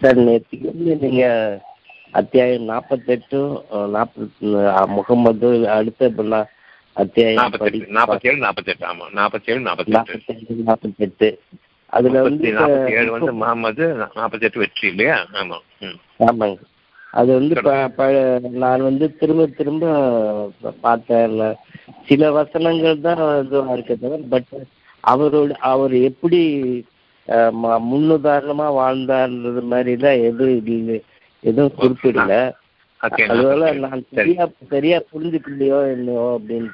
Sir நேற்றுக்கு வந்து நீங்கள் அத்தியாயம் நாற்பத்தெட்டு நாற்பத்தி முகமது அடுத்த பிள்ளை அத்தியாயம் நாற்பத்தேழு நாற்பத்தெட்டு ஆமா. நாற்பத்தேழு நாற்பத்தெட்டு நாற்பத்தெட்டு அதில் வந்து ஏழு வந்து முகமது நாற்பத்தெட்டு வெற்றி இல்லையா? ஆமா. ம். ஆமாங்க. அது வந்து நான் வந்து திரும்ப திரும்ப பார்த்தேன். சில வசனங்கள் தான் இதுவாக இருக்க தவிர பட் அவரோட அவர் எப்படி முன்னுதாரணமா வாழ்ந்தார்ன்றது மாதிரி தான் எதுவும் இல்லை எதுவும் குறிப்பிடல. ஓகே அதுபோல நான் சரி. சரியா சரியா புரிஞ்சுக்கலையோ என்னவோ அப்படின்னு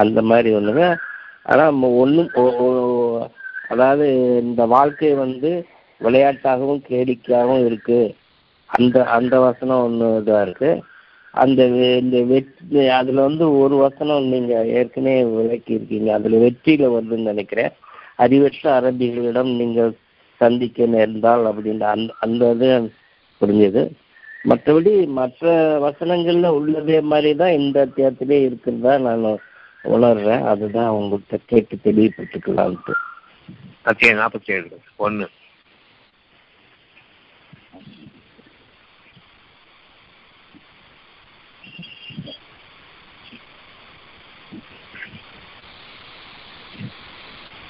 அந்த மாதிரி ஒண்ணுங்க. ஆனா ஒன்றும் அதாவது இந்த வாழ்க்கை வந்து விளையாட்டாகவும் கேளிக்கையாகவும் இருக்கு. அந்த அந்த வசனம் ஒன்று இதாக இருக்கு. அந்த இந்த வெற்றி அதுல வந்து ஒரு வசனம் நீங்க ஏற்கனவே விளக்கி இருக்கீங்க அதுல வெற்றியில வருதுன்னு நினைக்கிறேன். அறிவற்ற அரபிகளிடம் நீங்கள் சந்திக்க நேர்ந்தால் அப்படின்ற அந்த அந்த இது புரிஞ்சது. மற்றபடி மற்ற வசனங்கள்ல உள்ளதே மாதிரி தான் இந்த அத்தியாயத்திலே இருக்கிறதா நான் உணர்றேன். அதுதான் உங்கள்கிட்ட கேட்டு தெளிவுபட்டுக்கலான்ட்டு ஓகே நாற்பத்தி ஏழு ஒன்று.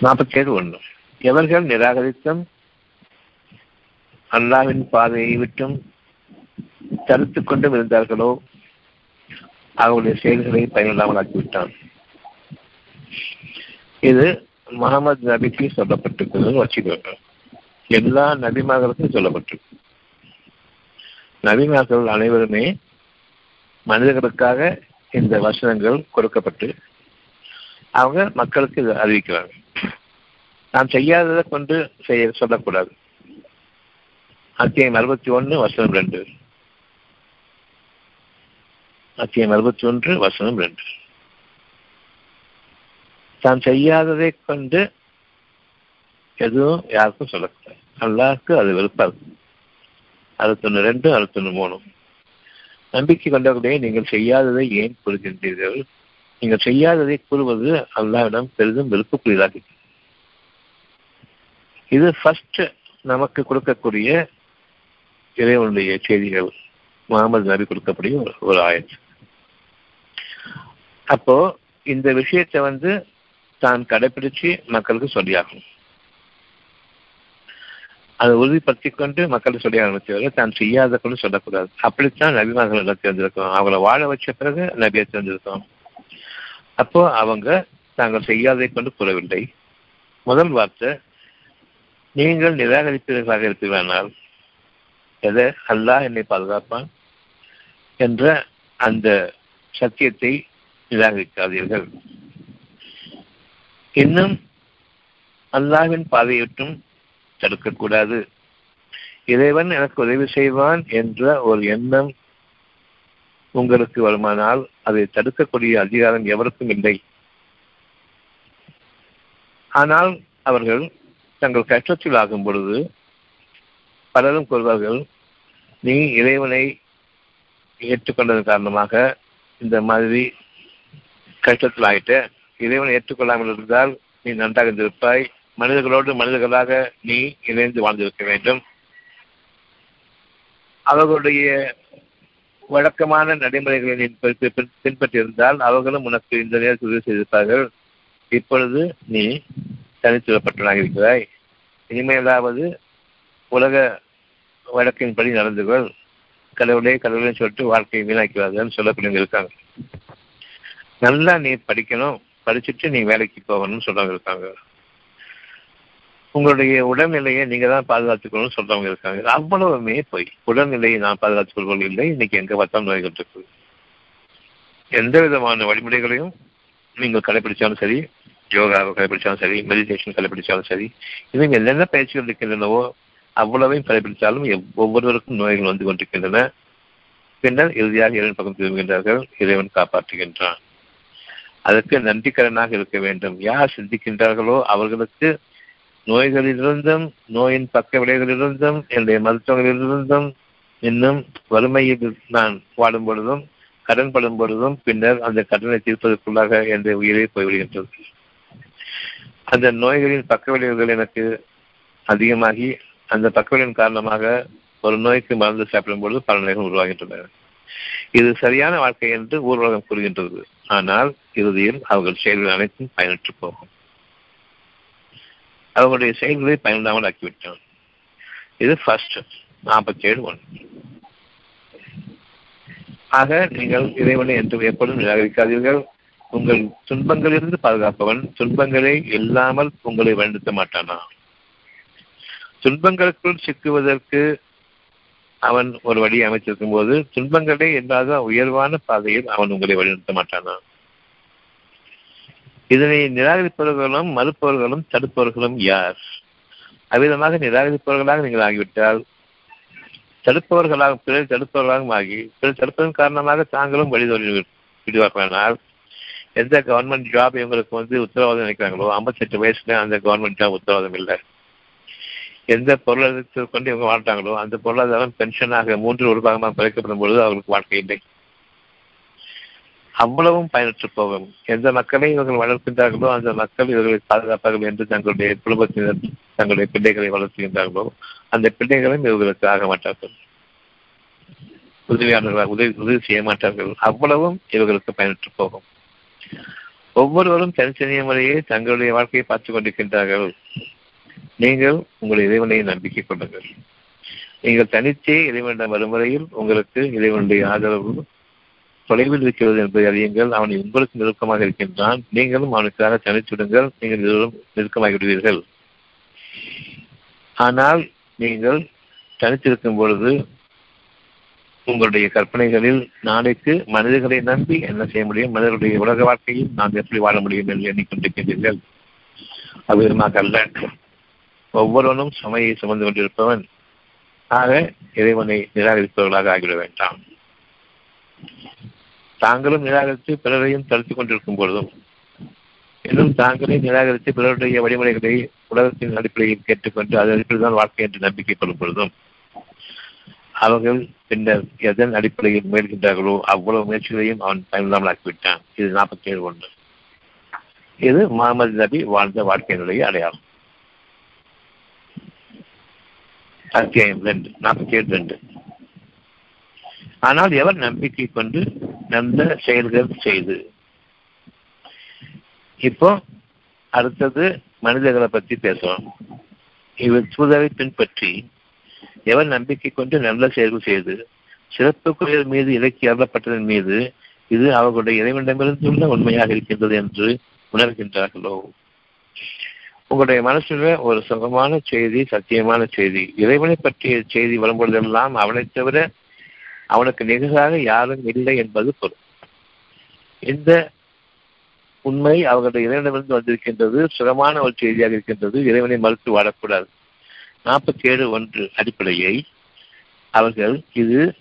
நாற்பத்தி ஏழு ஒன்று. எவர்கள் நிராகரித்தும் அல்லாவின் பாதையை விட்டும் தடுத்துக் கொண்டும் இருந்தார்களோ அவருடைய செயல்களை பயனில்லாமல் ஆக்கிவிட்டான். இது முகமது நபிக்கு சொல்லப்பட்டிருக்கிறது வச்சுக்கோங்க எல்லா நபிமார்களுக்கும் சொல்லப்பட்டிருக்கு. நபிமார்கள் அனைவருமே மனிதர்களுக்காக இந்த வசனங்கள் கொடுக்கப்பட்டு அவங்க மக்களுக்கு இதை அறிவிக்கிறாங்க. நாம் செய்யாததை கொண்டு செய்ய சொல்லக்கூடாது. அத்தியம் அறுபத்தி ஒன்று வசனம் ரெண்டு. அத்தியம் அறுபத்தி ஒன்று வசனம் ரெண்டு. தான் செய்யாததை கொண்டு எதுவும் யாருக்கும் சொல்லக்கூடாது. அல்லாருக்கு அது விருப்பம். அறுபத்தொன்று ரெண்டு அறுபத்தொன்று மூணு. நம்பிக்கை கொண்டவர்களே நீங்கள் செய்யாததை ஏன் கூறுகின்றீர்கள்? நீங்கள் செய்யாததை கூறுவது அல்லாவிடம் பெரிதும் வெறுப்புக்குரியதாக இது ஃபர்ஸ்ட் நமக்கு கொடுக்கக்கூடிய இறைவனுடைய செய்திகள். முகமது நபி கொடுக்கக்கூடிய ஒரு- ஆயத். அப்போ இந்த விஷயத்தை வந்து தான் கடைபிடிச்சு மக்களுக்கு சொல்லியாகும். அதை உறுதிப்படுத்தி கொண்டு மக்களை சொல்லி ஆரம்பித்தவர்கள் தான் செய்யாத கொண்டு சொல்லக்கூடாது. அப்படித்தான் நபிமார்கள் எல்லாம் தெரிஞ்சிருக்கோம். அவங்கள வாழ வச்ச பிறகு நபியை தெரிஞ்சிருக்கோம். அப்போ அவங்க தாங்கள் செய்யாதை கொண்டு கூறவில்லை. முதல் வார்த்தை நீங்கள் நிராகரிப்பீர்களாக இருப்பீர்களானால் எதை? அல்லாஹ் என்னை பாதுகாப்பான் என்ற அந்த சத்தியத்தை நிராகரிக்காதீர்கள். இன்னும் அல்லாஹ்வின் பாதையற்றும் தடுக்கக்கூடாது. இறைவன் எனக்கு உதவி செய்வான் என்ற ஒரு எண்ணம் உங்களுக்கு வருமானால் அதை தடுக்கக்கூடிய அதிகாரம் எவருக்கும் இல்லை. ஆனால் அவர்கள் தங்கள் கஷ்டத்தில் ஆகும் பொழுது பலரும் கூறுவார்கள் நீ இறைவனை ஏற்றுக்கொண்டதன் காரணமாக இந்த மாதிரி கஷ்டத்தில் ஆயிட்ட. இறைவனை ஏற்றுக்கொள்ளாமல் இருந்தால் நீ நன்றாக இருந்திருப்பாய். மனிதர்களோடு மனிதர்களாக நீ இணைந்து வாழ்ந்திருக்க வேண்டும். அவர்களுடைய வழக்கமான நடைமுறைகளை நீ பின்பற்றி- பின்பற்றியிருந்தால் அவர்களும் உனக்கு இந்த நேரத்தில் உதவி செய்திருப்பார்கள். இப்பொழுது நீ தனித்துவப்பட்டவனாக இருக்கிறாய். இனிமேலாவது உலக வழக்கின்படி நடந்து கொள். கடவுளே கடவுளே சொல்லிட்டு வாழ்க்கையை வீணாக்கிறாதுன்னு சொல்லக்கூடியவங்க இருக்காங்க. நல்லா நீ படிக்கணும். படிச்சுட்டு நீ வேலைக்கு போகணும்னு சொல்றவங்க இருக்காங்க. உங்களுடைய உடல்நிலையை நீங்க தான் பாதுகாத்துக்கணும்னு சொல்றவங்க இருக்காங்க. அவ்வளவுமே போய். உடல்நிலையை நான் பாதுகாத்துக் கொள்வது இல்லை இன்னைக்கு எங்க பார்த்தாலும் நோய்கள் இருக்கு எந்த விதமான வழிமுறைகளையும் நீங்கள் கடைபிடிச்சாலும் சரி யோகாவை கடைபிடிச்சாலும் சரி மெடிடேஷன் கடைபிடிச்சாலும் சரி இவங்க என்னென்ன பயிற்சிகள் இருக்கின்றனவோ அவ்வளவையும் கடைபிடித்தாலும் ஒவ்வொருவருக்கும் நோய்கள் வந்து கொண்டிருக்கின்றன. பின்னர் இறுதியாக இறைவன் பக்கம் திரும்புகின்றார்கள் இறைவன் காப்பாற்றுகின்றான். அதற்கு நன்றிக்கரனாக இருக்க வேண்டும். யார் சிந்திக்கின்றார்களோ அவர்களுக்கு நோய்களிலிருந்தும் நோயின் பக்க விளைவுகளிலிருந்தும் என்னுடைய மருத்துவங்களிலிருந்தும் இன்னும் வறுமையில் நான் வாடும் பொழுதும் கடன் படும் பொழுதும் பின்னர் அந்த கடனை தீர்ப்பதற்குள்ளாக என்ற உயிரை போய்விடுகின்றது. அந்த நோய்களின் பக்க விளைவுகள் எனக்கு அதிகமாகி அந்த பக்கவின் காரணமாக ஒரு நோய்க்கு மருந்து சாப்பிடும் பொழுது பல நோய்கள் உருவாகின்றன. இது சரியான வாழ்க்கை என்று ஊர்வலம் கூறுகின்றது. ஆனால் இறுதியில் அவர்கள் செயல்கள் அனைத்தும் பயனற்று போகும். அவர்களுடைய செயல்களை பயனில்லாமல் ஆக்கிவிட்டான். இது ஃபர்ஸ்ட் நாற்பத்தி ஏழு ஒன்று. ஆக நீங்கள் இறைவனை என்று எப்பொழுதும் நிராகரிக்காதீர்கள். உங்கள் துன்பங்களிலிருந்து பாதுகாப்பவன் துன்பங்களை இல்லாமல் உங்களை வழிநடத்த மாட்டானா? துன்பங்களுக்குள் சிக்குவதற்கு அவன் ஒரு வழி அமைச்சிருக்கும் போது துன்பங்களே இல்லாத உயர்வான பாதையில் அவன் உங்களை வழிநடத்த மாட்டானா? இதனை நிராகரிப்பவர்களும் மறுப்பவர்களும் தடுப்பவர்களும் யார்? அவ்விதமாக நிராகரிப்பவர்களாக நீங்கள் ஆகிவிட்டால் தடுப்பவர்களாக பிறர் தடுப்பவர்களாகவும் ஆகி பிறர் தடுப்பதன் காரணமாக தாங்களும் வழிதோறி விடுவார்களானால் எந்த கவர்மெண்ட் ஜாப் இவங்களுக்கு வந்து உத்தரவாதம் நினைக்கிறாங்களோ ஐம்பத்தெட்டு வயசுல அந்த கவர்மெண்ட் ஜாப் உத்தரவாதம் இல்லை. எந்த பொருளாதாரத்தை கொண்டு இவங்க வாழ்றாங்களோ அந்த பொருளாதாரம் பென்ஷனாக மூன்று ஒரு பாகமாக குறைக்கப்படும் பொழுது அவர்களுக்கு வாழ்க்கை இல்லை. அவ்வளவும் பயனற்று போகும் எந்த மக்களை இவர்கள் வளர்க்கின்றார்களோ அந்த மக்கள் இவர்களை பாதுகாப்பார்கள் என்று தங்களுடைய குடும்பத்தினர் தங்களுடைய பிள்ளைகளை வளர்த்துகின்றார்களோ அந்த பிள்ளைகளும் இவர்களுக்கு ஆக மாட்டார்கள். உதவியாளர்களாக உதவி உதவி செய்ய மாட்டார்கள். அவ்வளவும் இவர்களுக்கு பயனற்று போகும் ஒவ்வொருவரும் தனித்தனிய முறையே தங்களுடைய வாழ்க்கையை பார்த்துக் கொண்டிருக்கின்றார்கள். நீங்கள் உங்கள் இறைவனை நம்பிக்கை கொள்ளுங்கள். நீங்கள் தனித்தே இறைவனிடம் வரும் வரையில் உங்களுக்கு இறைவனுடைய ஆதரவு தொலைவில் இருக்கிறது என்பதை அறியுங்கள். அவன் உங்களுக்கு நெருக்கமாக இருக்கின்றான். நீங்களும் அவனுக்காக தனித்துடுங்கள் நீங்கள் இருவரும் நெருக்கமாகிவிடுவீர்கள். ஆனால் நீங்கள் தனித்திருக்கும் பொழுது உங்களுடைய கற்பனைகளில் நாளைக்கு மனிதர்களை நம்பி என்ன செய்ய முடியும்? மனிதர்களுடைய உலக வாழ்க்கையில் நாம் எப்படி வாழ முடியும் என்று எண்ணிக்கொண்டிருக்கின்றீர்கள்? அவ்விதமாக அல்ல. ஒவ்வொருவனும் சுமையை சுமந்து கொண்டிருப்பவன். ஆக இறைவனை நிராகரிப்பவர்களாக ஆகிவிட வேண்டாம். தாங்களும் நிராகரித்து பிறரையும் தடுத்துக் கொண்டிருக்கும் பொழுதும் இன்னும் தாங்களே நிராகரித்து பிறருடைய வழிமுறைகளை உலகத்தின் அடிப்படையில் கேட்டுக்கொண்டு அது அடிப்படையில் தான் வாழ்க்கை என்று நம்பிக்கை கொள்ளும் பொழுதும் அவர்கள் பின்னர் எதன் அடிப்படையில் முயல்கின்றார்களோ அவ்வளவு முயற்சிகளையும் அவன் பயனில்லாமல் ஆக்கிவிட்டான் இது நாற்பத்தி ஏழு ஒன்று. இது முகமது நபி வாழ்ந்த வாழ்க்கையினுடைய அடையாளம். அத்தியாயம் ரெண்டு நாற்பத்தி ஏழு ரெண்டு. ஆனால் எவர் நம்பிக்கை கொண்டு நல்ல செயல்கள் செய்து? இப்போ அடுத்தது மனிதர்களை பற்றி பேசுவோம் இவர் தூதரை பின்பற்றி எவன் நம்பிக்கை கொண்டு நல்ல செயல்கள் செய்து சிறப்புக்குரியர் மீது இலக்கி அருளப்பட்டதன் மீது இது அவர்களுடைய இறைவனிடமிருந்துள்ள உண்மையாக இருக்கின்றது என்று உணர்கின்றார்களோ? உங்களுடைய மனசுல ஒரு சுகமான செய்தி சத்தியமான செய்தி இறைவனை பற்றிய செய்தி வரும்பொழுதெல்லாம் அவனை தவிர அவனுக்கு நிகழாக யாரும் இல்லை என்பது பொருள். இந்த உண்மை அவர்களுடைய இறைவனிடமிருந்து வந்திருக்கின்றது சுகமான ஒரு செய்தியாக இருக்கின்றது இறைவனை மறுத்து வாழக்கூடாது. நாற்பத்தி ஏழு ஒன்று அடிப்படையை அவர்கள் இது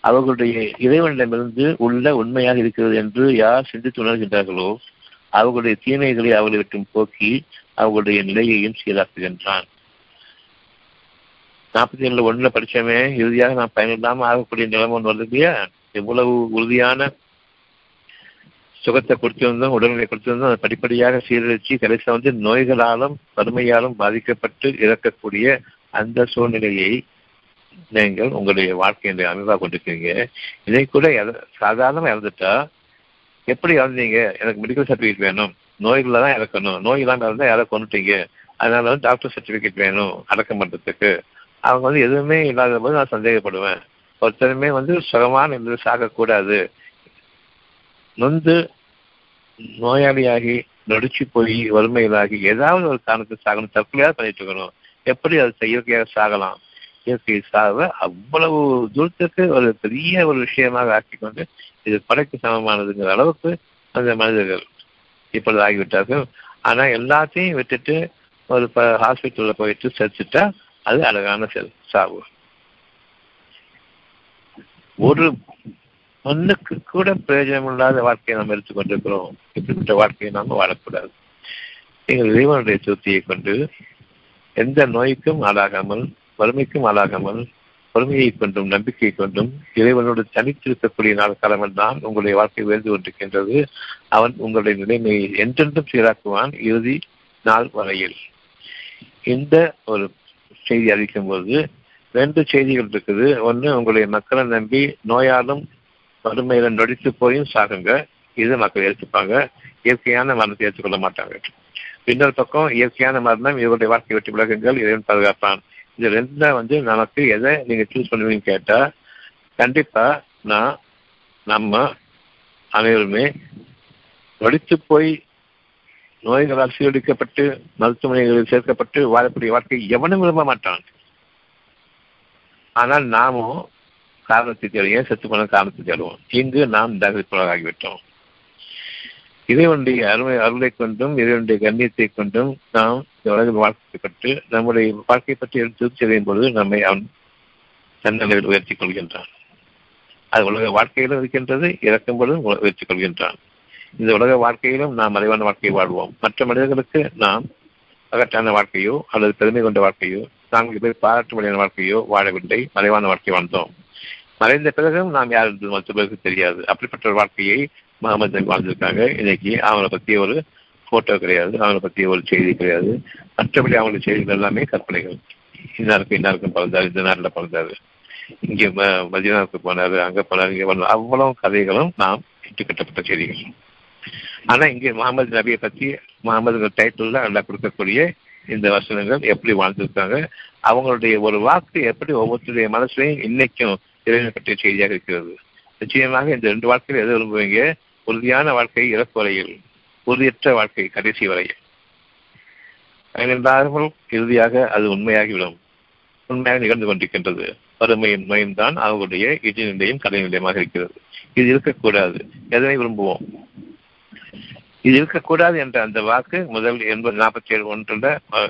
அவர்களுடைய இறைவனிடமிருந்து உள்ள உண்மையாக இருக்கிறது என்று யார் சிந்தித்து உணர்கின்றார்களோ அவர்களுடைய தீமைகளை அவர்களை விட்டும் போக்கி அவர்களுடைய நிலையையும் சீராக்குகின்றான். நாற்பத்தி ஏழுல ஒன்றுல படித்தவன் இறுதியாக நான் பயனில்லாமல் ஆகக்கூடிய நிலைமை ஒன்று வருது இல்லையா? எவ்வளவு உறுதியான சுகத்தை கொடுத்து வந்தோம் உடல்நிலை கொடுத்திருந்தோம் அதை படிப்படியாக சீரழிச்சு கடைசியில் வந்து நோய்களாலும் வறுமையாலும் பாதிக்கப்பட்டு இறக்கக்கூடிய அந்த சூழ்நிலையை நீங்கள் உங்களுடைய வாழ்க்கையினுடைய அமைவாக கொண்டிருக்கீங்க இதை கூட சாதாரணமாக இறந்துட்டா எப்படி இறந்தீங்க? எனக்கு மெடிக்கல் சர்டிஃபிகேட் வேணும். நோய்களில் தான் இறக்கணும். நோய் இல்லாமல் இருந்தால் யாரை கொண்டுட்டீங்க அதனால வந்து டாக்டர் சர்டிஃபிகேட் வேணும் அடக்கம் பண்ணுறதுக்கு அவங்க வந்து எதுவுமே இல்லாத போது நான் சந்தேகப்படுவேன். ஒருத்தருமே வந்து சுகமான இருந்து சாகக்கூடாது. நொந்து நோயாளியாகி நொடிச்சு போய் வறுமையிலாகி ஏதாவது ஒரு காரணத்தை சாகணும் தற்கொலையாக பண்ணிட்டு இருக்கணும். எப்படி அது இயற்கையாக சாகலாம்? இயற்கை சாக அவ்வளவு தூரத்துக்கு ஒரு பெரிய ஒரு விஷயமாக ஆக்கிக்கொண்டு இது படைக்கு சமமானதுங்கிற அளவுக்கு அந்த மனிதர்கள் இப்பொழுது ஆகிவிட்டார்கள். ஆனால் எல்லாத்தையும் விட்டுட்டு ஒரு ஹாஸ்பிட்டலில் போயிட்டு செத்துட்டா அது அழகான செல் சாவு. ஒரு ஒன்றுக்கு கூட பிரயோஜனம் இல்லாத வாழ்க்கையை நாம் எடுத்துக்கொண்டிருக்கிறோம். இப்படிப்பட்ட வாழ்க்கையை நாம் வாழக்கூடாது. நீங்கள் இறைவனுடைய திருப்தியை கொண்டு எந்த நோய்க்கும் ஆளாகாமல் வறுமைக்கும் ஆளாகாமல் பொறுமையை கொண்டும் நம்பிக்கை கொண்டும் இறைவனோடு தனித்திருக்கக்கூடிய நாள் காலம் தான் உங்களுடைய வாழ்க்கை உயர்ந்து கொண்டிருக்கின்றது. அவன் உங்களுடைய நிலைமையை என்றென்றும் சீராக்குவான் இறுதி நாள் வரையில். இந்த ஒரு செய்தி அறிவிக்கும் போது ரெண்டு செய்திகள் இருக்குது. ஒன்று உங்களுடைய மக்களை நம்பி நோயாலும் வறுமையில நொடித்து போயும் சாகுங்க. இது மக்கள் ஏற்றுப்பாங்க இயற்கையான மரணத்தை ஏற்றுக்கொள்ள மாட்டாங்க. இன்னொரு பக்கம் இயற்கையான மரணம் இவருடைய வாழ்க்கை வெற்றி விலகுங்கள் இறைவன் பாதுகாப்பான். இது ரெண்டுல வந்து நமக்கு எதை நீங்க சூஸ் பண்ணுவீங்க கேட்டா கண்டிப்பா நான் நம்ம அனைவருமே நொடித்து போய் நோய்களால் சீரழிக்கப்பட்டு மருத்துவமனைகளில் சேர்க்கப்பட்டு வாழக்கூடிய வாழ்க்கை எவனும் விரும்ப மாட்டான். ஆனால் நாமும் காரணத்தை தேடுவோம் ஏன் செத்து போன காரணத்தை தேடுவோம் இங்கு நாம் தகுதிக்குள்ளாகிவிட்டோம் இறைவனுடைய அருமை அருளை கொண்டும் இறைவனுடைய கண்ணியத்தை கொண்டும் நாம் இந்த உலகில் வாழ்க்கைப்பட்டு நம்முடைய வாழ்க்கை பற்றி எடுத்து செய்யும் பொழுது நம்மை அவன் தன்னளவில் உயர்த்திக் கொள்கின்றான். அது உலக வாழ்க்கையிலும் இருக்கின்றது இறக்கும் பொழுதும் உயர்த்திக் கொள்கின்றான். இந்த உலக வாழ்க்கையிலும் நாம் மறைவான வாழ்க்கையை வாழ்வோம். மற்ற மனிதர்களுக்கு நாம் அகற்றான வாழ்க்கையோ அல்லது பெருமை கொண்ட வாழ்க்கையோ நாங்கள் போய் பாராட்டு வழியான வாழ்க்கையோ வாழவில்லை மறைவான வாழ்க்கை வாழ்ந்தோம். மறைந்த பிறகும் நாம் யார் என்று மற்றவர்களுக்கு தெரியாது. அப்படிப்பட்ட ஒரு வாழ்க்கையை முகமது நபி வாழ்ந்திருக்காங்க. இன்னைக்கு அவங்களை பற்றி ஒரு போட்டோ கிடையாது. அவங்களை பற்றி ஒரு செய்தி கிடையாது. மற்றபடி அவங்களுடைய செய்திகள் எல்லாமே கற்பனைகள். இன்னாருக்கும் இன்னாருக்கும் பிறந்தாரு இந்த நாட்டில் பிறந்தாரு. இங்கே மதினாவுக்கு போனாரு அங்க போனாரு இங்கே போனாரு. அவ்வளவு கதைகளும் நாம் இட்டுக்கட்டப்பட்ட செய்திகள். ஆனா இங்கே முகமது நபியை பத்தி முகமது டைட்டில் நல்லா கொடுக்கக்கூடிய இந்த வசனங்கள் எப்படி வாழ்ந்திருக்காங்க அவங்களுடைய ஒரு வாக்கு எப்படி ஒவ்வொருத்தருடைய மனசுலையும் இன்னைக்கும் இறைவனை பற்றிய செய்தியாக இருக்கிறது. நிச்சயமாக இந்த ரெண்டு வாழ்க்கையில் எது விரும்புவீங்க? உறுதியான வாழ்க்கை இறப்பு வரையில் உறுதியற்ற வாழ்க்கை கடைசி வரையில் பதினைந்தாயிரம் இறுதியாக அது உண்மையாகிவிடும். உண்மையாக நிகழ்ந்து கொண்டிருக்கின்றது. வறுமையின் நோயும் தான் அவர்களுடைய இடி நிலையும் கடை நிலையமாக இருக்கிறது. இது இருக்கக்கூடாது. எதனை விரும்புவோம்? இது இருக்கக்கூடாது என்ற அந்த வாக்கு முதல் எண்பது நாற்பத்தி ஏழு ஒன்றுல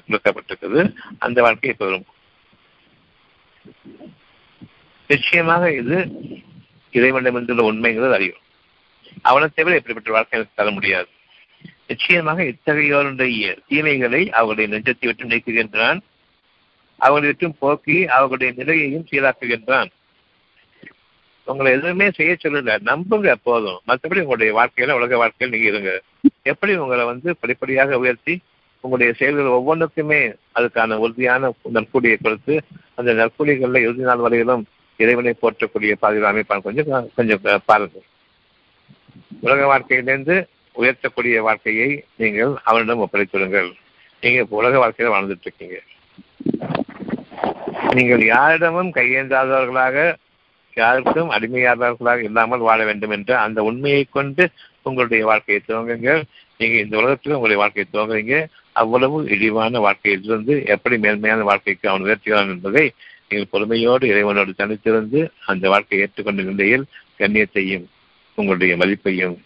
விளக்கப்பட்டிருக்குது. அந்த வாழ்க்கை இப்ப விரும்பும் நிச்சயமாக இது இறைவனிடமிருந்துள்ள உண்மைங்கிறது அறியும். அவனை தவிர எப்படிப்பட்ட வாழ்க்கை எனக்கு தர முடியாது. நிச்சயமாக இத்தகையோருடைய தீமைகளை அவர்களுடைய நெஞ்சத்தை விட்டு நீக்குகின்றான். அவர்களை விட்டும் போக்கி அவர்களுடைய நிலையையும் சீராக்குகின்றான். உங்களை எதுவுமே செய்ய சொல்லல. நம்புங்க போதும். மற்றபடி உங்களுடைய வாழ்க்கையில உலக வாழ்க்கையில் நீங்க இருங்க. எப்படி உங்களை வந்து படிப்படியாக உயர்த்தி உங்களுடைய செயல்கள் ஒவ்வொன்றுக்குமே அதுக்கான உறுதியான நற்கூலியை கொடுத்து அந்த நற்கூலிகளில் இறுதி நாள் வரையிலும் இறைவனை போற்றக்கூடிய பாதுகாப்பு அமைப்பான் கொஞ்சம் கொஞ்சம் பாருங்கள். உலக வாழ்க்கையிலிருந்து உயர்த்தக்கூடிய வாழ்க்கையை நீங்கள் அவனிடம் ஒப்படைத்துடுங்கள் நீங்க உலக வாழ்க்கையில வாழ்ந்துட்டு இருக்கீங்க நீங்கள் யாரிடமும் கையேந்தாதவர்களாக யாருக்கும் அடிமையாதவர்களாக இல்லாமல் வாழ வேண்டும் என்ற அந்த உண்மையை கொண்டு உங்களுடைய வாழ்க்கையை துவங்குங்கள். நீங்க இந்த உலகத்தில் உங்களுடைய வாழ்க்கையை துவங்குறீங்க. அவ்வளவு இழிவான வாழ்க்கையிலிருந்து எப்படி மேன்மையான வாழ்க்கைக்கு அவன் உயர்த்துகிறான் என்பதை நீங்கள் பொறுமையோடு இறைவனோடு தனித்திருந்து அந்த வாழ்க்கையை ஏற்றுக்கொண்ட நிலையில் கண்ணியத்தையும் உங்களுடைய மதிப்பையும்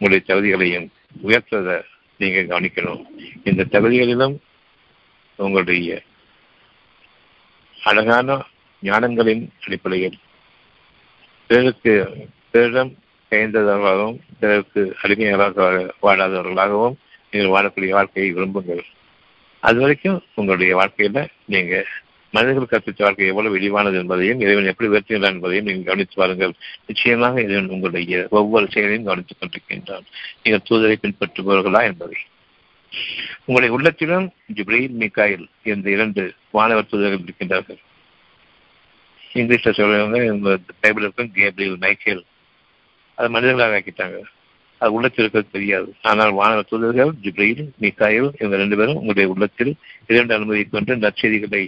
உங்களுடைய தகுதிகளையும் உயர்த்துவதை நீங்கள் கவனிக்கணும். இந்த தகுதிகளிலும் உங்களுடைய அழகான ஞானங்களின் அடிப்படையில் பிறருக்கு பிறரிடம் கைந்தவர்களாகவும் பிறருக்கு அடிமையாக வாழாதவர்களாகவும் நீங்கள் வாழக்கூடிய வாழ்க்கையை விரும்புங்கள். அது வரைக்கும் உங்களுடைய வாழ்க்கையில நீங்க மனிதர்கள் கற்பித்த வாழ்க்கை எவ்வளவு இழிவானது என்பதையும் இறைவன் எப்படி உயர்த்துகிறான் என்பதையும் நீங்கள் கவனித்து பாருங்கள். நிச்சயமாக இறைவன் உங்களுடைய ஒவ்வொரு செயலையும் கவனித்துக் கொண்டிருக்கின்றான். நீங்கள் தூதரை பின்பற்றுபவர்களா என்பதை. உங்களுடைய உள்ளத்திலும் ஜிப்ரீல் மிகாயில் என்ற இரண்டு மாணவர் தூதர்கள் இருக்கின்றார்கள். இங்கிலீஷ்ல சொல்றவங்க பைபிள் இருக்கும் கேப்ரியல் மைக்கேல். அது மனிதர்களாக ஆக்கிட்டாங்க. அது உள்ளத்தில் இருக்கிறது தெரியாது. ஆனால் வானவர் தூதர்கள் ஜிப்ரீல் மிகாயில் இவங்க ரெண்டு பேரும் உங்களுடைய உள்ளத்தில் இரண்டு அனுமதி கொண்டு நற்செய்திகளை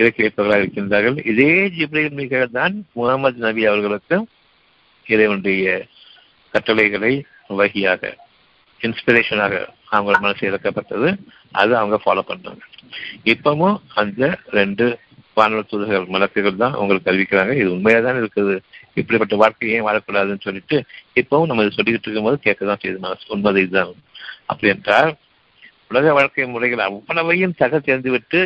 இறக்கி வைப்பவர்களாக இருக்கின்றார்கள். இதே ஜிப்ரேல் மிகாயில் தான் முகமது நபி அவர்களுக்கு இறைவனுடைய கட்டளைகளை வகையாக இன்ஸ்பிரேஷனாக அவங்க மனசு இறக்கப்பட்டது அது அவங்க ஃபாலோ பண்ணாங்க இப்பவும் அந்த ரெண்டு வானொலி தூதர்கள் மலக்குகள் தான் உங்களுக்கு அறிவிக்கிறாங்க. இது உண்மையா தான் இருக்குது? இப்படிப்பட்ட வாழ்க்கையையும் ஏன் வாழக்கூடாதுன்னு சொல்லிட்டு இப்பவும் நம்ம சொல்லிக்கிட்டு இருக்கும்போது கேட்க தான் செய்து மனசு. உண்மை இதுதான். அப்படி என்றால் உலக வாழ்க்கை முறைகள் அவ்வளவையும் தக தெரிந்து விட்டு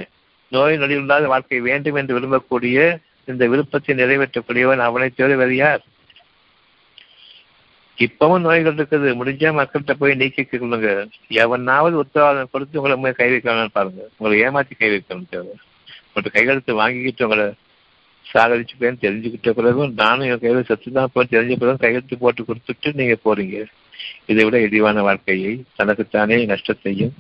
நோய் நொடி இல்லாத வாழ்க்கை வேண்டும் என்று விரும்பக்கூடிய இந்த விருப்பத்தை நிறைவேற்றக்கூடியவன் அவனை தவிர யார்? இப்பவும் நோய்கள் இருக்குது. முடிஞ்சா மக்கள்கிட்ட போய் நீக்கி கொள்ளுங்க. எவனாவது உத்தரவாதம் கொடுத்து உங்களை கை வைக்கலாம்னு பாருங்க. உங்களை ஏமாத்தி கை வைக்கணும் தேவை. உங்கள்கிட்ட கையெழுத்து வாங்கிக்கிட்டு உங்களை சாகரிச்சு போய் தெரிஞ்சுக்கிட்ட பிறகும் நானும் என் கையில் செத்து தான் போய் தெரிஞ்ச பிறகு கையெழுத்து போட்டு கொடுத்துட்டு நீங்க போறீங்க. இதை விட இழிவான வாழ்க்கையை தனக்குத்தானே நஷ்டத்தையும்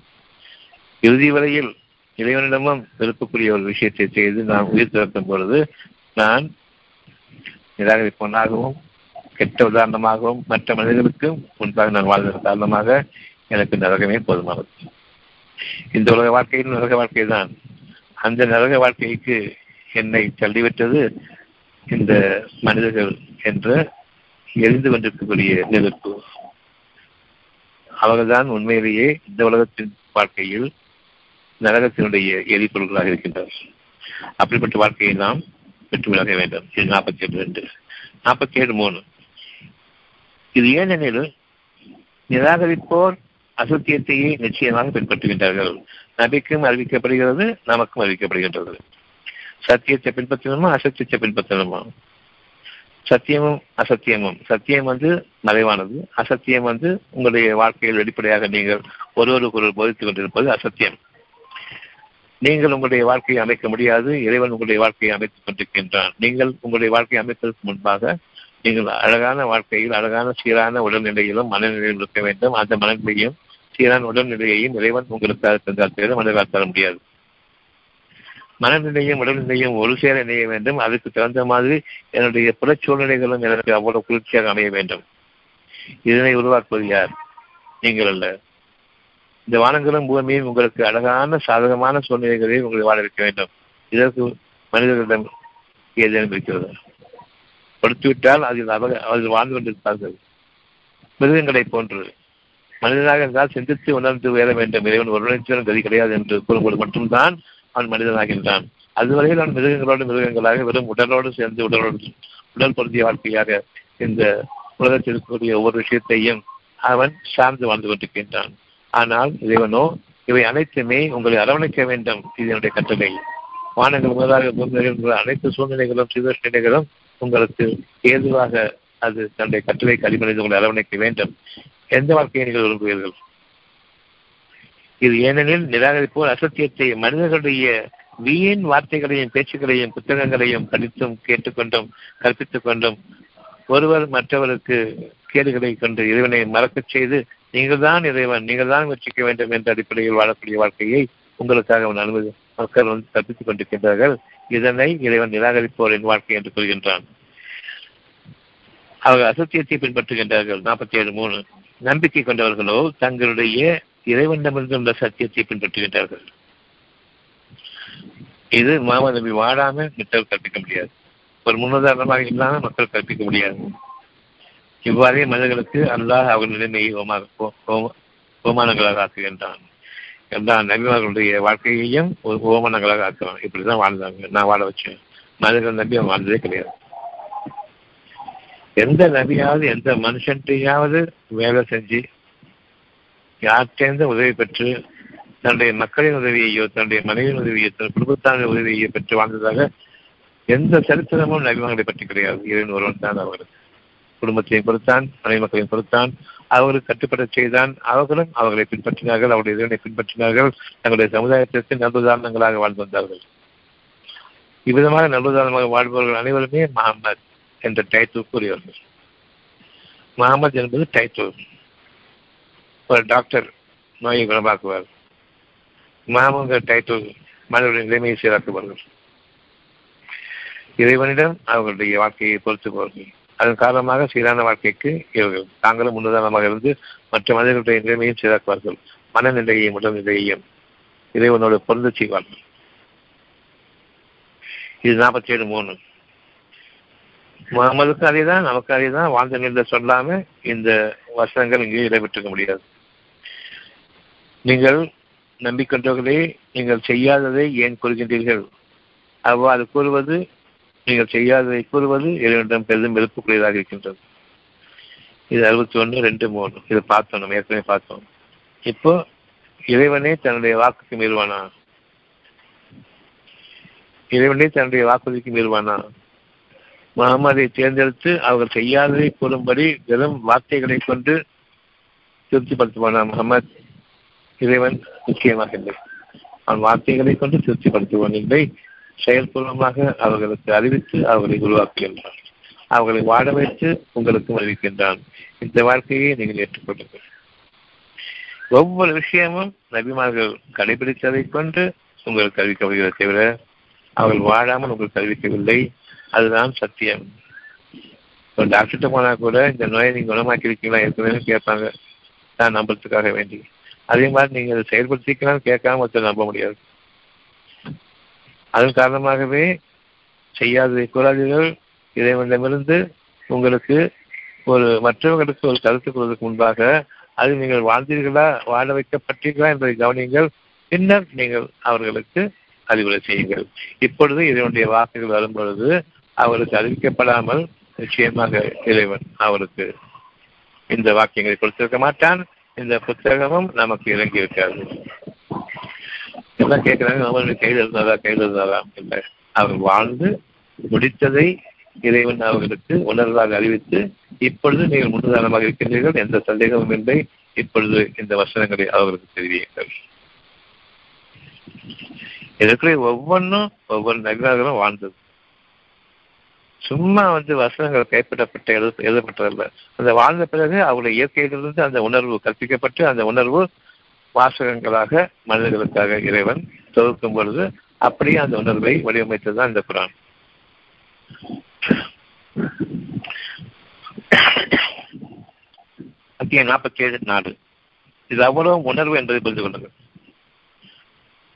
இறுதி வரையில் இறைவனிடமும் விருப்பக்கூடிய ஒரு விஷயத்தை செய்து நான் உயிர் திறக்கும் பொழுது நான் நிராகரிப்பவனாகவும் கெட்ட உதாரணமாகவும் மற்ற மனிதர்களுக்கும் முன்பாக நான் வாழ்ந்த காரணமாக எனக்கு நரகமே போதுமானது. இந்த உலக வாழ்க்கையில் நரக வாழ்க்கை தான். அந்த நரக வாழ்க்கைக்கு என்னை தள்ளிவிட்டது இந்த மனிதர்கள் என்ற எரிந்து கொண்டிருக்கக்கூடிய நெருப்பு அவர்கள்தான் உண்மையிலேயே இந்த உலகத்தின் வாழ்க்கையில் நரகத்தினுடைய எரிபொருள்களாக இருக்கின்றனர் அப்படிப்பட்ட வாழ்க்கையை நாம் பெற்றுவிடாக வேண்டும். இது நாற்பத்தி ஏழு ரெண்டு. நாற்பத்தி ஏழு மூணு. இது ஏனெனில் நிராகரிப்போர் அசத்தியத்தையே நிச்சயமாக பின்பற்றுகின்றார்கள். நபிக்கும் அறிவிக்கப்படுகிறது நமக்கும் அறிவிக்கப்படுகின்றது. சத்தியத்தை பின்பற்றணுமா அசத்தியத்தை பின்பற்றணுமா சத்தியமும் அசத்தியமும். சத்தியம் வந்து மறைவானது. அசத்தியம் வந்து உங்களுடைய வாழ்க்கையில் வெளிப்படையாக நீங்கள் ஒருவருக்கு போதித்துக் கொண்டிருப்பது அசத்தியம். நீங்கள் உங்களுடைய வாழ்க்கையை அமைக்க முடியாது. இறைவன் உங்களுடைய வாழ்க்கையை அமைத்துக் கொண்டிருக்கின்றான். நீங்கள் உங்களுடைய வாழ்க்கையை அமைப்பதற்கு முன்பாக நீங்கள் அழகான வாழ்க்கையில் அழகான சீரான உடல்நிலையிலும் மனநிலையில் இருக்க வேண்டும். அந்த மனநிலையும் சீரான உடல்நிலையையும் இறைவன் உங்களுக்கு தந்தால் தவிர மனிதர்கள் தர முடியாது. மனநிலையும் உடல்நிலையும் ஒரு சேர இணைய வேண்டும். அதுக்கு தகுந்த மாதிரி என்னுடைய புற சூழ்நிலைகளும் எனக்கு அவ்வளவு குளிர்ச்சியாக அமைய வேண்டும். இதனை உருவாக்குவது யார்? நீங்கள் அல்ல. இந்த வானங்களும் பூமியும் உங்களுக்கு அழகான சாதகமான சூழ்நிலைகளை உங்களை வாழ வைக்க வேண்டும். இதற்கு மனிதர்களிடம் ஏதேனும் இருக்கிறது கொடுத்துவிட்டால் அதில் அவ அதில் வாழ்ந்து கொண்டிருப்பார்கள். மிருகங்களை போன்று மனிதனாக இருந்தால் சிந்தித்து உணர்ந்து வேற வேண்டும். இறைவன் ஒரு கதி கிடையாது என்று கூறும்போது மட்டும்தான் அவன் மனிதனாகின்றான். அதுவரையில் அவன் மிருகங்களோடு மிருகங்களாக வெறும் உடலோடு சேர்ந்து உடலோடு உடல் பொருந்திய வாழ்க்கையாக இந்த உலகத்தில் இருக்கக்கூடிய ஒவ்வொரு விஷயத்தையும் அவன் சார்ந்து வாழ்ந்து கொண்டிருக்கின்றான். ஆனால் இறைவனோ இவை அனைத்துமே உங்களை அரவணைக்க வேண்டும் இது என்னுடைய கட்டளை. வானங்கள் முதலாக பூமியில் அனைத்து சூழ்நிலைகளும் சீதோஷ உங்களுக்கு ஏதுவாக அது தன்னுடைய கட்டளை கடிமனிது உங்களை அரவணைக்க வேண்டும். எந்த வாழ்க்கையை நீங்கள் விரும்புவீர்கள்? இது ஏனெனில் நிராகரிப்போர் அசத்தியத்தை மனிதர்களுடைய வீண் வார்த்தைகளையும் பேச்சுகளையும் புத்தகங்களையும் படித்தும் கேட்டுக்கொண்டும் கற்பித்துக் கொண்டும் ஒருவர் மற்றவருக்கு கேடுகளை கொண்டு இறைவனை மறக்கச் செய்து நீங்கள் தான் இறைவன் நீங்கள் தான் முயற்சிக்க வேண்டும் என்ற அடிப்படையில் வாழக்கூடிய வாழ்க்கையை உங்களுக்காக அவன் அனுமதி மக்கள் வந்து கற்பித்துக் கொண்டிருக்கின்றார்கள். இதனை இறைவன் நிராகரிப்போரின் வாழ்க்கை என்று கூறுகின்றான். அவர்கள் அசத்தியத்தை பின்பற்றுகின்றார்கள். நாற்பத்தி ஏழு மூணு. நம்பிக்கை கொண்டவர்களோ தங்களுடைய இறைவனிடமிருந்துள்ள சத்தியத்தை பின்பற்றுகின்றார்கள். இது முகமது நபி வாடாம கற்பிக்க முடியாது. ஒரு முன்னுதாரணமாக இல்லாமல் மக்கள் கற்பிக்க முடியாது. இவ்வாறே மனிதர்களுக்கு அல்லாஹ் அவர்கள் நிலைமையை ஓமானங்களாக ஆக்குகின்றான். என்றான் நபிமார்களுடைய வாழ்க்கையையும் ஒரு ஓமானங்களாக ஆக்குறான் இப்படிதான் வாழ்ந்தாங்க. நான் வாழ வச்சேன். மனிதர்கள் நம்பி அவன் வாழ்ந்ததே கிடையாது. எந்த நபியாவது எந்த மனுஷன்ட்டையாவது வேலை செஞ்சு யார்கிட்ட உதவி பெற்று தன்னுடைய மக்களின் உதவியையோ தன்னுடைய மனைவியின் உதவியோ தன் குடும்பத்தான உதவியையோ பெற்று வாழ்ந்ததாக எந்த சரித்திரமும் நபிமங்களை பற்றி கிடையாது. இறைவன் ஒருவன் தான் அவர்களுக்கு. குடும்பத்தையும் பொறுத்தான் மனைவி மக்களையும் பொறுத்தான் அவர்களுக்கு கட்டுப்பட செய்தான் அவர்களும் அவர்களை பின்பற்றினார்கள் அவருடைய இறைவனை பின்பற்றினார்கள் தங்களுடைய சமுதாயத்திற்கு நல்லுதாரணங்களாக வாழ்ந்து வந்தார்கள். இவ்விதமாக நல்லுதாரணமாக வாழ்பவர்கள் அனைவருமே மஹம்மத் என்ற டைட்டில் கூறியவர்கள். மஹம்மத் என்பது டைட்டில் ஒரு டாக்டர் நோயை குணமாக்குவார். மஹம்மது டைட்டில் மனிதர்களின் நிலைமையை சீராக்குவார்கள் இறைவனிடம் அவர்களுடைய வாழ்க்கையை பொறுத்துபவர்கள். அதன் காரணமாக சீரான வாழ்க்கைக்கு இவர்கள் தாங்களும் முன்னுதாரணமாக இருந்து மற்ற மனிதர்களுடைய நிலைமையும் சீராக்குவார்கள். மனநிலையையும் இதை இறைவனோடு பொருந்து செய்வார்கள். இது நாற்பத்தி ஏழு மூணு. முகமதுக்கு அதே தான் நமக்கு அதே தான் வாழ்ந்த நிலை சொல்லாம இந்த வசனங்கள் இங்கே இடம்பெற்றிருக்க முடியாது. நீங்கள் நம்பிக்கொண்டவர்களே நீங்கள் செய்யாததை ஏன் கூறுகின்றீர்கள்? அவ்வாறு கூறுவது நீங்கள் செய்யாததை கூறுவது இறைவனிடம் பெரிதும் வெறுப்புக்குரியதாக இருக்கின்றது. இது அறுபத்தி ஒன்று ரெண்டு மூணு. இதை பார்த்தோம் நம்ம ஏற்கனவே பார்த்தோம். இப்போ இறைவனே தன்னுடைய வாக்குக்கு மீறுவானா? இறைவனே தன்னுடைய வாக்குறுதிக்கு மீறுவானா? முகமதை தேர்ந்தெடுத்து அவர்கள் செய்யாததை கூறும்படி வெறும் வார்த்தைகளை கொண்டு திருப்திப்படுத்துவானா முகமது இறைவன் நிச்சயமாக இல்லை. அவன் வார்த்தைகளை கொண்டு திருப்திப்படுத்துவான் இல்லை. செயல்பூர்வமாக அவர்களுக்கு அறிவித்து அவர்களை உருவாக்குகின்றான் அவர்களை வாழ வைத்து உங்களுக்கும் அறிவிக்கின்றான். இந்த வாழ்க்கையை நீங்கள் ஏற்றுக்கொள்ளுங்கள். ஒவ்வொரு விஷயமும் நபிமார்கள் கடைபிடித்ததை கொண்டு உங்களுக்கு அறிவிக்கப்படுகிறத தவிர அவர்கள் வாழாமல் உங்களுக்கு அறிவிக்கவில்லை. அதுதான் சத்தியம். ஒரு டாக்டர்கிட்ட போனா கூட இந்த நோயை நீங்க குணமாக்கி இருக்கீங்களா ஏற்கனவே கேட்பாங்க. நான் நம்புறதுக்காக வேண்டி. அதே மாதிரி நீங்க அதை செயல்படுத்திக்கலாம் கேட்காம ஒருத்தர் நம்ப முடியாது. அதன் காரணமாகவே செய்யாததை கூறாதீர்கள் இறைவனிடமிருந்து உங்களுக்கு ஒரு மற்றவர்களுக்கு ஒரு கருத்து கூறுவதற்கு முன்பாக அது நீங்கள் வாழ்ந்தீர்களா வாழ வைக்கப்பட்டீர்களா என்பதை கவனியுங்கள். பின்னர் நீங்கள் அவர்களுக்கு அறிவுரை செய்யுங்கள். இப்பொழுது இதனுடைய வாக்குகள் வரும்பொழுது அவருக்கு அறிவிக்கப்படாமல் நிச்சயமாக இறைவன் அவருக்கு இந்த வாக்கியங்களை கொடுத்திருக்க மாட்டான். இந்த புத்தகமும் நமக்கு இறங்கி இருக்காது எல்லாம் கேட்கிறாங்க அவர்கள் கையில் இருந்தாரா கையில் இருந்தாரா இல்லை. அவர் வாழ்ந்து முடித்ததை இறைவன் அவர்களுக்கு உணர்வாக அறிவித்து இப்பொழுது நீங்கள் முன்னுதாரணமாக இருக்கின்றீர்கள். எந்த சந்தேகமும் இல்லை. இப்பொழுது இந்த வசனங்களை அவர்களுக்கு தெரிவியுங்கள். இருக்கிற ஒவ்வொன்றும் ஒவ்வொரு நகராகவும் வாழ்ந்தது. சும்மா வந்து வசனங்கள் கைப்பற்றப்பட்ட எழுத எழுதப்பட்டதல்ல. அந்த வாழ்ந்த பிறகு அவருடைய இயற்கையிலிருந்து அந்த உணர்வு கற்பிக்கப்பட்டு அந்த உணர்வு வாசகங்களாக மனிதர்களுக்காக இறைவன் தொகுக்கும் பொழுது அப்படியே அந்த உணர்வை வடிவமைத்ததுதான் இந்த குரான். அத்தியம் நாற்பத்தி ஏழு நாடு இது அவ்வளவு உணர்வு என்பதை புரிந்து கொள்ளுங்கள்.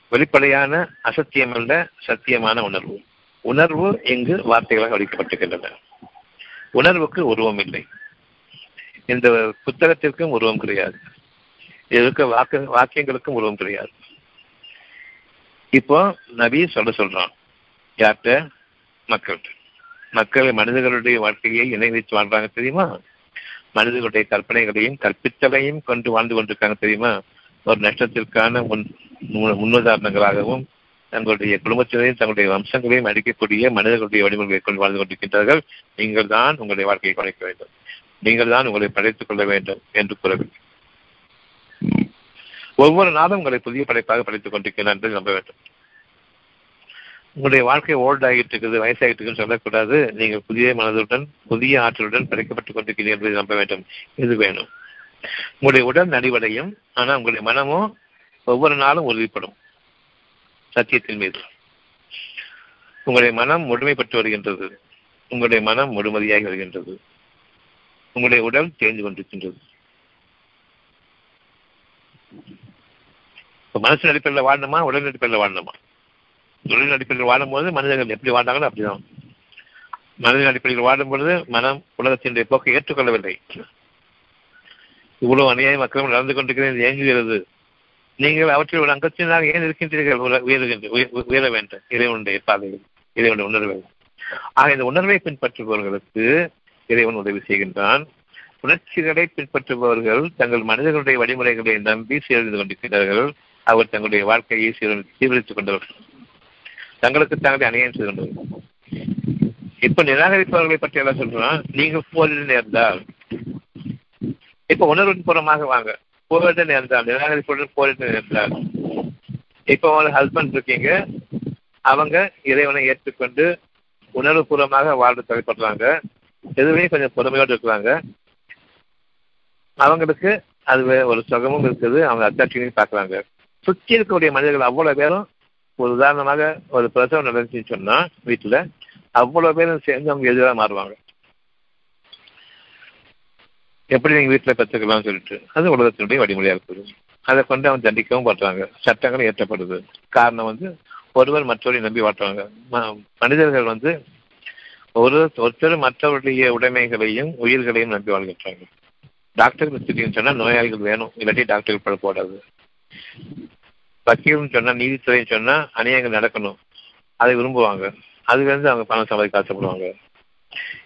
வெளிப்படையான அசத்தியம் அல்ல சத்தியமான உணர்வு. உணர்வு இங்கு வார்த்தைகளாக அளிக்கப்பட்டிருக்கின்றன உணர்வுக்கு உருவம் இல்லை. இந்த புத்தகத்திற்கும் உருவம் கிடையாது. இருக்க வாக்கு வாக்கியங்களுக்கும் உருவம் கிடையாது இப்போ நபி சொல்ல சொல்றான். யார்கிட்ட? மக்கள்கிட்ட. மக்கள் மனிதர்களுடைய வாழ்க்கையை இணை வைத்து வாழ்றாங்க தெரியுமா? மனிதர்களுடைய கற்பனைகளையும் கற்பித்தலையும் கொண்டு வாழ்ந்து கொண்டிருக்காங்க தெரியுமா? ஒரு நஷ்டத்திற்கான முன் முன்னுதாரணங்களாகவும் தங்களுடைய குடும்பத்தினரையும் தங்களுடைய வம்சங்களையும் அடிக்கக்கூடிய மனிதர்களுடைய வழிமுறைகளை கொண்டு வாழ்ந்து கொண்டிருக்கின்றார்கள். நீங்கள் தான் உங்களுடைய வாழ்க்கையை குறைக்க வேண்டும். நீங்கள் தான் உங்களை படைத்துக் கொள்ள வேண்டும் என்று கூறவில்லை. ஒவ்வொரு நாளும் உங்களை புதிய படைப்பாக படைத்துக் கொண்டிருக்கிறேன். என்று நம்ப வேண்டும். உங்களுடைய வாழ்க்கை ஓல்ட் ஆகிட்டு இருக்குது வயசாகிட்டு இருக்குன்னு சொல்லக்கூடாது. நீங்கள் புதிய மனதுடன் புதிய ஆற்றலுடன் படைக்கப்பட்டுக் கொண்டிருக்கிறீர்கள் என்பதை நம்ப வேண்டும். இது வேணும். உங்களுடைய உடல் நடிவடையும் ஆனால் உங்களுடைய மனமோ ஒவ்வொரு நாளும் உறுதிப்படும். சத்தியத்தின் மீது. உங்களுடைய மனம் முழுமைப்பட்டு வருகின்றது. உங்களுடைய மனம் முழுமதியாகி வருகின்றது. உங்களுடைய உடல் தேர்ந்து கொண்டிருக்கின்றது. மனசின் அடிப்படையில் வாழணுமா உடலின் அடிப்படையில் வாழணுமா? உடலின் அடிப்படையில் வாழும்போது மனிதர்கள் எப்படி வாழ்ந்தாங்களோ அப்படிதான். மனிதன் அடிப்படையில் வாழும் பொழுது மனம் உலகத்தினுடைய போக்கை ஏற்றுக்கொள்ளவில்லை. இவ்வளவு அநியாய மக்களும் நடந்து கொண்டிருக்கிறது இயங்குகிறது நீங்கள் அவற்றில் ஒரு அங்கத்தினாக ஏன் இருக்கின்றீர்கள்? உயர வேண்டும். இறைவனுடைய பாதையில் இறைவனுடைய உணர்வை. ஆக இந்த உணர்வை பின்பற்றுபவர்களுக்கு இறைவன் உதவி செய்கின்றான். உணர்ச்சிகளை பின்பற்றுபவர்கள் தங்கள் மனிதர்களுடைய வழிமுறைகளை நம்பி சீரழிந்து கொண்டிருக்கிறார்கள். அவர் தங்களுடைய வாழ்க்கையை சீரழித்துக் கொண்டவர்கள் தங்களுக்கு தாங்களே அநியாயம் செய்து கொண்டவர்கள் இப்ப நிராகரிப்பவர்களை பற்றி எல்லாம் சொல்றோம். நீங்கள் போரில் நேர்ந்தால் இப்ப உணர்வின் புறமாக வாங்க. போரிட நேர்ந்தால் நிராகரிப்புடன் போரிட நேர்ந்தால் இப்ப ஒரு ஹஸ்பண்ட் இருக்கீங்க. அவங்க இறைவனை ஏற்றுக்கொண்டு உணர்வுபூர்வமாக வாழ்ந்து தலைப்படுறாங்க எதுவுமே கொஞ்சம் பொறுமையோடு இருக்கிறாங்க. அவங்களுக்கு அது ஒரு சுகமும் இருக்குது. அவங்க அத்தாட்சியும் பார்க்குறாங்க. சுற்றி இருக்கக்கூடிய மனிதர்கள் அவ்வளோ பேரும் ஒரு உதாரணமாக ஒரு பிரசவம் நடந்துச்சுன்னு சொன்னா வீட்டில் அவ்வளோ பேரும் சேர்ந்து அவங்க எதிராக மாறுவாங்க. எப்படி நீங்கள் வீட்டில் பெற்றுக்கலாம்னு சொல்லிட்டு அது உலகத்தினுடைய வழிமுறையாக இருக்குது. அதை கொண்டு அவன் தண்டிக்கவும் பண்றாங்க சட்டங்களும் ஏற்றப்படுது காரணம் வந்து ஒருவர் மற்றவரை நம்பி வாழ்றாங்க மனிதர்கள் வந்து ஒரு ஒருத்தர் மற்றவருடைய உடைமைகளையும் உயிர்களையும் நம்பி வாழ்கின்றாங்க டாக்டர் வச்சுட்டீங்கன்னு சொன்னா நோயாளிகள் வேணும். இல்லாட்டி டாக்டர்கள் பட போடாது. வக்கீல்னு சொன்னா நீதித்துறைன்னு சொன்னா அநியாயங்கள் நடக்கணும். அதை விரும்புவாங்க. அதுல இருந்து அவங்க பணம் சம்பாதிக்க ஆசைப்படுவாங்க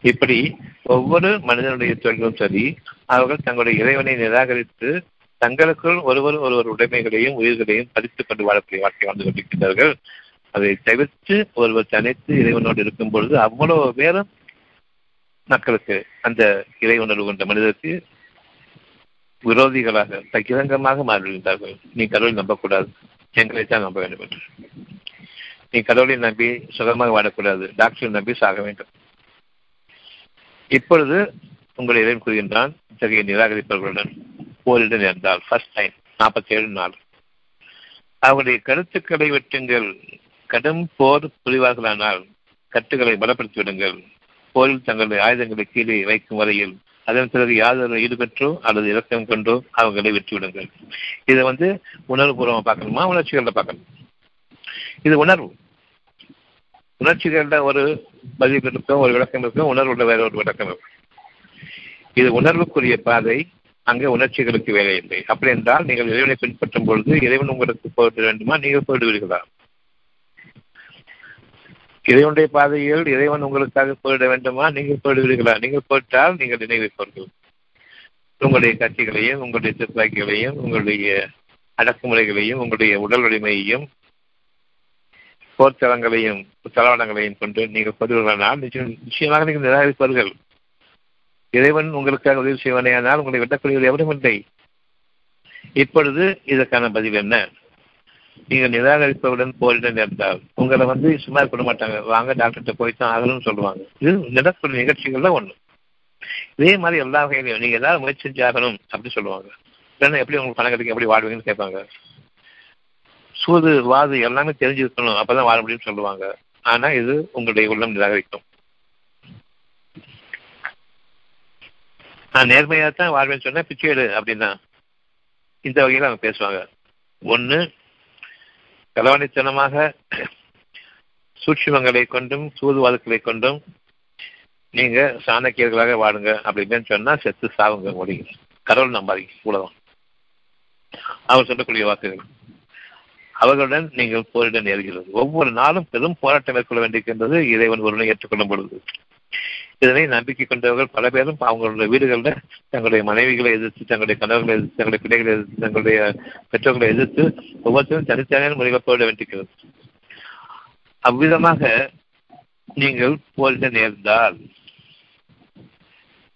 இப்படி ஒவ்வொரு மனிதனுடைய தொழிலும் சரி அவர்கள் தங்களுடைய இறைவனை நிராகரித்து தங்களுக்குள் ஒருவர் ஒருவர் உடைமைகளையும் உயிர்களையும் பறித்துக் கொண்டு வாழக்கூடிய வாழ்க்கை வாழ்ந்து கொண்டிருக்கிறார்கள் அதை தவிர்த்து ஒருவர் தனித்து இறைவனோடு இருக்கும் பொழுது அவ்வளவு பேரும் மக்களுக்கு அந்த இறை உணர்வு கொண்ட மனிதருக்கு விரோதிகளாக பகிரங்கமாக மாறிவிட்டார்கள். நீ கடவுளை நம்பக்கூடாது. எங்களை தான் நம்ப வேண்டும் என்று. நீ கடவுளை நம்பி சுகமாக வாழக்கூடாது. டாக்டரை நம்பி சாக வேண்டும். இப்பொழுது உங்களை இறைவன் கூறுகின்றான் இத்தகைய நிராகரிப்பவர்களுடன் போரிட நேர்ந்தால் ஃபர்ஸ்ட் டைம் நாற்பத்தி ஏழு நாள். அவருடைய கருத்துக்களை வெட்டுங்கள். கடும் போர் புரிவார்களானால் கட்டுகளை பலப்படுத்தி விடுங்கள் போரில் தங்களுடைய ஆயுதங்களை கீழே வைக்கும் வரையில் அதன் பிறகு யாதொரு ஈடுபற்றோ அல்லது இலக்கம் கொண்டோ அவர்களை விட்டுவிடுங்கள். இதை வந்து உணர்வுபூர்வமாக பார்க்கணுமா? உணர்ச்சிகளில் பார்க்கணும். இது உணர்வு. உணர்ச்சிகளில் ஒரு பதிவு இருக்கும் ஒரு விளக்கம் இருக்கும் உணர்வுள்ள வேற ஒரு விளக்கம் இருக்கும். இது உணர்வுக்குரிய பாதை அங்கே உணர்ச்சிகளுக்கு வேலை இல்லை. அப்படி என்றால் நீங்கள் இறைவனை பின்பற்றும் பொழுது இறைவன் உங்களுக்கு போயிட வேண்டுமா? நீங்கள் போயிடுவீர்களா இறைவனுடைய பாதையில் இறைவன் உங்களுக்காக போயிட வேண்டுமா? நீங்கள் போயிடுவீர்களா நீங்கள் போயிட்டால் நீங்கள் நினைவிப்பவர்கள் உங்களுடைய கட்சிகளையும் உங்களுடைய துப்பாக்கிகளையும் உங்களுடைய அடக்குமுறைகளையும் உங்களுடைய உடல் வலிமையையும் போர்த்தலங்களையும் தளவாடங்களையும் கொண்டு நீங்கள் பதிவுகளானால் நிச்சயம் நிச்சயமாக நீங்கள் நிராகரிப்பார்கள். இறைவன் உங்களுக்காக உதவி செய்வானேயானால் உங்களை வெட்டக்கூடியவர் எவரும் இல்லை. இப்பொழுது இதற்கான பதில் என்ன? நீங்கள் நிராகரிப்பவுடன் போரிட நேர்ந்தால் உங்களை வந்து சும்மா இருக்க மாட்டாங்க. வாங்க டாக்டர்கிட்ட போய்த்தான் ஆகணும்னு சொல்லுவாங்க. இது நடக்கூடிய நிகழ்ச்சிகள்ல ஒண்ணு. இதே மாதிரி எல்லா வகையிலையும் நீங்க ஏதாவது முயற்சி செஞ்சு ஆகணும் அப்படி சொல்லுவாங்க. இல்லைன்னா எப்படி உங்களுக்கு பணம் கிடைக்கும் எப்படி வாழ்வீங்கன்னு கேட்பாங்க. சூது வாது எல்லாமே தெரிஞ்சிருக்கணும். அப்பதான் வாழ முடியும்னு சொல்லுவாங்க. ஆனா இது உங்களுடைய உள்ளம் நிராகரிக்கும். நான் நேர்மையா தான் வாழ்வேன்னு சொன்னா பிச்சை எடு அப்படின்னா இந்த வகையில அவங்க பேசுவாங்க. ஒன்னு கலவணித்தனமாக சூட்சுமங்களை கொண்டும் சூதுவாதுக்களை கொண்டும் நீங்க சாணக்கியர்களாக வாடுங்க அப்படின்னு சொன்னா செத்து சாவுங்க முடியும் கடவுள் நம்பாதீங்க இவ்வளவுதான். அவர் சொல்லக்கூடிய வாக்குகள். அவர்களுடன் நீங்கள் போரிட நேர்கிறது. ஒவ்வொரு நாளும் பெரும் போராட்டம் மேற்கொள்ள வேண்டியிருக்கின்றது இறைவன் ஒருவனை ஏற்றுக்கொள்ளும் பொழுது. இதனை நம்பிக்கை கொண்டவர்கள் பல பேரும் அவங்களுடைய வீடுகளில் தங்களுடைய மனைவிகளை எதிர்த்து தங்களுடைய கணவர்களை எதிர்த்து தங்களுடைய பிள்ளைகளை எதிர்த்து தங்களுடைய பெற்றோர்களை எதிர்த்து ஒவ்வொருத்தரும் தனித்தனியான முறையில் போட வேண்டியிருக்கிறது. அவ்விதமாக நீங்கள் போரிட நேர்ந்தால்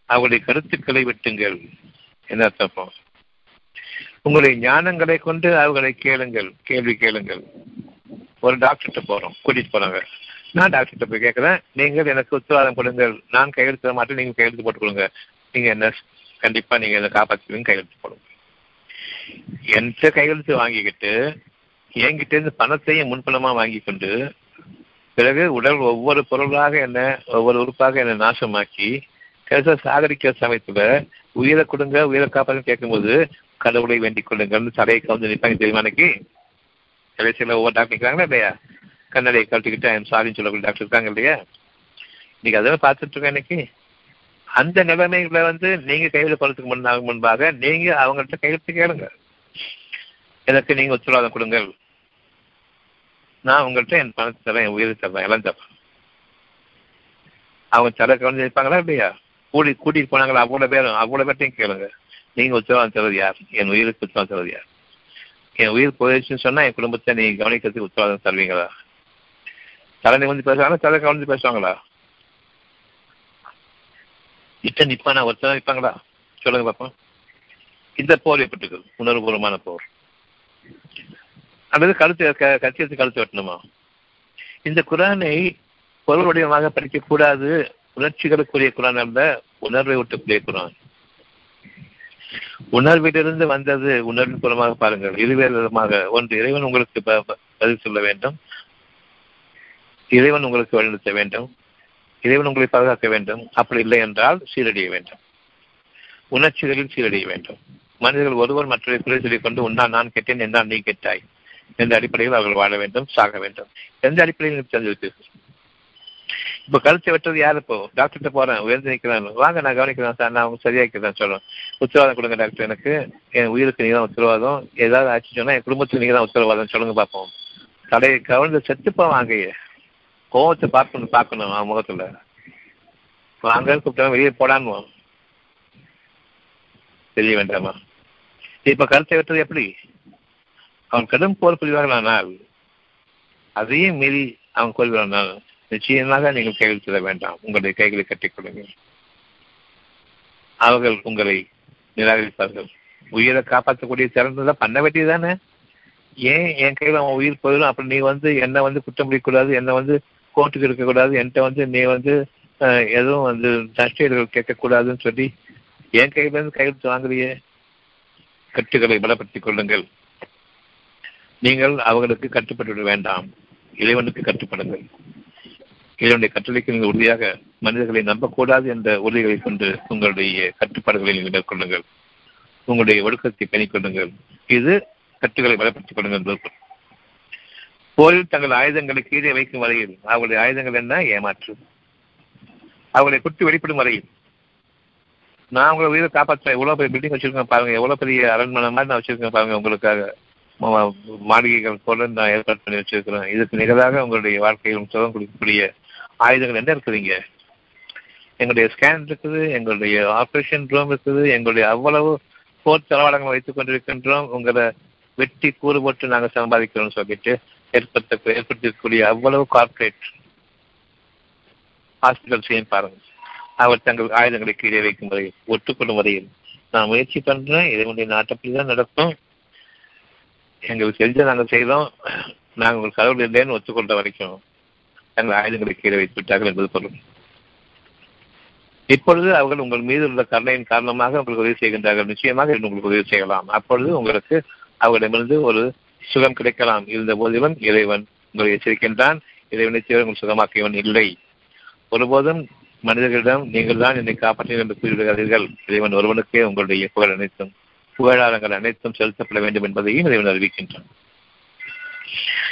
அவருடைய கருத்துக்களை வெட்டுங்கள் என்ன அர்த்தம் உங்களுடைய ஞானங்களை கொண்டு அவர்களை கேளுங்கள் கேள்வி கேளுங்கள். ஒரு டாக்டர்கிட்ட போறோம் கூட்டிட்டு போறாங்க. நான் டாக்டர்கிட்ட போய் கேட்குறேன் நீங்கள் எனக்கு உத்தரவாதம் கொடுங்கள். நான் கையெழுத்து தர மாட்டேன். நீங்க கையெழுத்து போட்டு கொடுங்க. நீங்க என்ன கண்டிப்பா நீங்க என்ன காப்பாற்றுவீங்க கையெழுத்து போடுங்க. என்கிட்ட கையெழுத்து வாங்கிக்கிட்டு என்கிட்ட இருந்து பணத்தையும் முன்பணமா வாங்கி கொண்டு பிறகு உடல் ஒவ்வொரு பொருளாக என்ன ஒவ்வொரு உறுப்பாக என்ன நாசமாக்கி கடைசியாக சாகரிக்கிற சமயத்துல உயிரை கொடுங்க உயிரை காப்பாற்று கேட்கும்போது கடவுளை வேண்டிக் கொள்ளுங்கள்னு தலையை கவுந்து நிற்பாங்க தெரியுமா அன்னைக்கு? கடைசியில் ஒவ்வொரு டாக்டர் இருக்கிறாங்களா இல்லையா? கண்ணடையை கழட்டிக்கிட்டு ஐம் சாரின்னு சொல்லக்கூடிய டாக்டர் இருக்காங்க இல்லையா? இன்னைக்கு அதெல்லாம் பார்த்துட்டு இருக்கேன் இன்னைக்கு. அந்த நிலைமைகளை வந்து நீங்க கையில் போறதுக்கு முன்னாக முன்பாக நீங்க அவங்கள்ட்ட கையெழுத்து கேளுங்க. எனக்கு நீங்க உத்தரவாதம் கொடுங்கள். நான் உங்கள்கிட்ட என் பணத்தை தரேன் என் உயிரை தரேன் எல்லாம் தரேன். அவங்க தர கவனிச்சு இருப்பாங்களா இல்லையா? கூடி கூட்டிட்டு போனாங்களா? அவ்வளவு பேரும் அவ்வளவு பேர்ட்டையும் கேளுங்க. நீங்க உத்தரவாதம் தருவது யார்? என் உயிருக்கு உத்தரவாதம் தருவது யார்? என் உயிர் போயிடுச்சுன்னு சொன்னா என் குடும்பத்தை நீங்க கவனிக்கிறதுக்கு உத்தரவாதம் தருவீங்களா? தலை வந்து பேசுவாங்களா தலை கவர்ந்து பேசுவாங்களா? இட்ட நிற்பானா ஒருத்தர் நிற்பாங்களா சொல்லுங்க பாப்போம். இந்த போர் எப்படி உணர்வுபூர்வமான போர். அல்லது கழுத்து கட்சி கழுத்து வெட்டணுமா? இந்த குரானை பொருள் வடிவமாக படிக்கக்கூடாது. உணர்ச்சிகளுக்குரிய குரான் அல்ல உணர்வை விட்டுக்குரிய குரான். உணர்விலிருந்து வந்தது உணர்வின் புறமாக பாருங்கள். இருவேறு விதமாக. ஒன்று இறைவன் உங்களுக்கு பதில் சொல்ல வேண்டும். இறைவன் உங்களுக்கு வழிநடத்த வேண்டும். இறைவன் உங்களை பாதுகாக்க வேண்டும். அப்படி இல்லை என்றால் சீரடைய வேண்டும். உணர்ச்சிகளில் சீரடைய வேண்டும். மனிதர்கள் ஒருவர் மற்றொரு குறை சொல்லிக் கொண்டு உன்னா நான் கேட்டேன் என்றால் நீ கேட்டாய். என்ற அடிப்படையில் அவர்கள் வாழ வேண்டும் சாக வேண்டும். எந்த அடிப்படையில் தெரிஞ்சிருக்கு இப்ப கழுத்தை வெட்டது யாரு இப்போ? டாக்டர்கிட்ட போறேன் உயர்ந்து நிற்கிறேன் வாங்க நான் கவனிக்கிறேன் சார் நான் அவங்க சரியாக்கிறேன் சொல்லுவேன் உத்தரவாதம் கொடுங்க டாக்டர் எனக்கு. என் உயிருக்கு நீங்க தான் உத்தரவாதம். ஏதாவது ஆச்சு சொன்னா என் குடும்பத்துக்கு நீங்க தான் உத்தரவாதம். சொல்லுங்க பார்ப்போம் தடையை கவர்ந்து செத்துப்பா வாங்க கோவத்தை பார்க்கணும் பார்க்கணும் அவன் முகத்துல. வாங்க கூப்பிட்டா வெளியே போடான்னு தெரிய வேண்டாமா? இப்ப கருத்தை வெற்றது எப்படி? அவன் கடும் போர் புரிவார்களானால் அதையும் மீறி அவன் கொள்கிறானால் நிச்சயமாக நீங்கள் கையெழுத்திட வேண்டாம். உங்களுடைய கைகளை கட்டிக்கொள்ளுங்கள் அவர்கள் உங்களை நிராகரிப்பார்கள். உயிரை காப்பாற்றக்கூடிய திறந்ததான் பண்ண வேண்டியதுதானே ஏன் என் கையில் அவன் உயிர் போயிடும்? அப்படி நீ வந்து என்னை வந்து குற்றம் முடிக்கக்கூடாது என்னை வந்து கோர்ட்டுக்கு இருக்கக்கூடாது என்கிட்ட வந்து நீ வந்து எதுவும் வந்து நஷ்டீடுகள் கேட்கக்கூடாதுன்னு சொல்லி என் கையிலிருந்து கையெழுத்து வாங்குறியே? கட்டுகளை பலப்படுத்திக் கொள்ளுங்கள். நீங்கள் அவர்களுக்கு கட்டுப்பட்டு விட வேண்டாம். இறைவனுக்கு கட்டுப்படுங்கள். இறைவனுடைய கட்டளைக்கு நீங்கள் உறுதியாக மனிதர்களை நம்பக்கூடாது என்ற உறுதிகளை கொண்டு உங்களுடைய கட்டுப்பாடுகளை நீங்கள் மேற்கொள்ளுங்கள். உங்களுடைய ஒழுக்கத்தை பணிக்கொள்ளுங்கள் இது கட்டுகளை பலப்படுத்திக் கொள்ளுங்கள். போரில் தங்கள் ஆயுதங்களை கீழே வைக்கும் வரையில் அவருடைய ஆயுதங்கள் என்ன? ஏமாற்று. அவர்களை குட்டி வெளிப்படும் வரையில். நான் உங்களை உயிரை காப்பாற்றுறேன் எவ்வளவு பெரிய பில்டிங் வச்சிருக்கேன் பாருங்க. எவ்வளவு பெரிய அரண்மனை மாதிரி நான் வச்சிருக்கேன் பாருங்க உங்களுக்காக. மாளிகைகள் போல நான் ஏற்பாடு பண்ணி வச்சிருக்கிறேன். இதுக்கு நிகழாக உங்களுடைய வாழ்க்கையில் சுகம் கொடுக்கக்கூடிய ஆயுதங்கள் என்ன இருக்குதுங்க எங்களுடைய ஸ்கேன் இருக்குது எங்களுடைய ஆப்ரேஷன் ரூம் இருக்குது எங்களுடைய அவ்வளவு போர் தளவாடங்கள் வைத்துக் கொண்டிருக்கின்றோம். உங்களை வெட்டி கூறு போட்டு நாங்கள் சம்பாதிக்கிறோம்னு சொல்லிட்டு ஏற்படுத்த ஏற்படுத்தக்கூடிய அவ்வளவு கார்பரேட் ஹாஸ்பிட்டல்ஸையும் பாருங்கள். அவர் தங்கள் ஆயுதங்களை கீழே வைக்கும் வரையில் ஒட்டுக்கொள்ளும் வரையில் நான் முயற்சி பண்றேன். இதனுடைய நாட்டப்படி தான் நடக்கும். எங்களுக்கு தெரிஞ்ச நாங்கள் செய்தோம். நாங்கள் உங்கள் கடவுள் இல்லைன்னு ஒத்துக்கொண்ட வரைக்கும் தங்கள் ஆயுதங்களை கீழே வைத்து விட்டார்கள் என்பது பொருள். இப்பொழுது அவர்கள் உங்கள் மீது உள்ள கருணையின் காரணமாக உங்களுக்கு உதவி செய்கின்றார்கள். நிச்சயமாக உங்களுக்கு உதவி செய்யலாம். அப்பொழுது உங்களுக்கு அவர்களிடமிருந்து ஒரு சுகம் கிடைக்கலாம். இருந்த போதிலும் இறைவன். உங்களை எச்சரிக்கின்றான். இறைவனை தவிர உங்கள் சுகமாக்கியவன் இல்லை. ஒருபோதும் மனிதர்களிடம் நீங்கள் தான் என்னை காப்பாற்றினீர்கள் என்று கூறிவிடுகிறார்கள் இறைவன் ஒருவனுக்கே உங்களுடைய புகழ் அனைத்தும் புகழாரங்கள் அனைத்தும் செலுத்தப்பட வேண்டும் என்பதையும் இறைவன் அறிவிக்கின்றான்.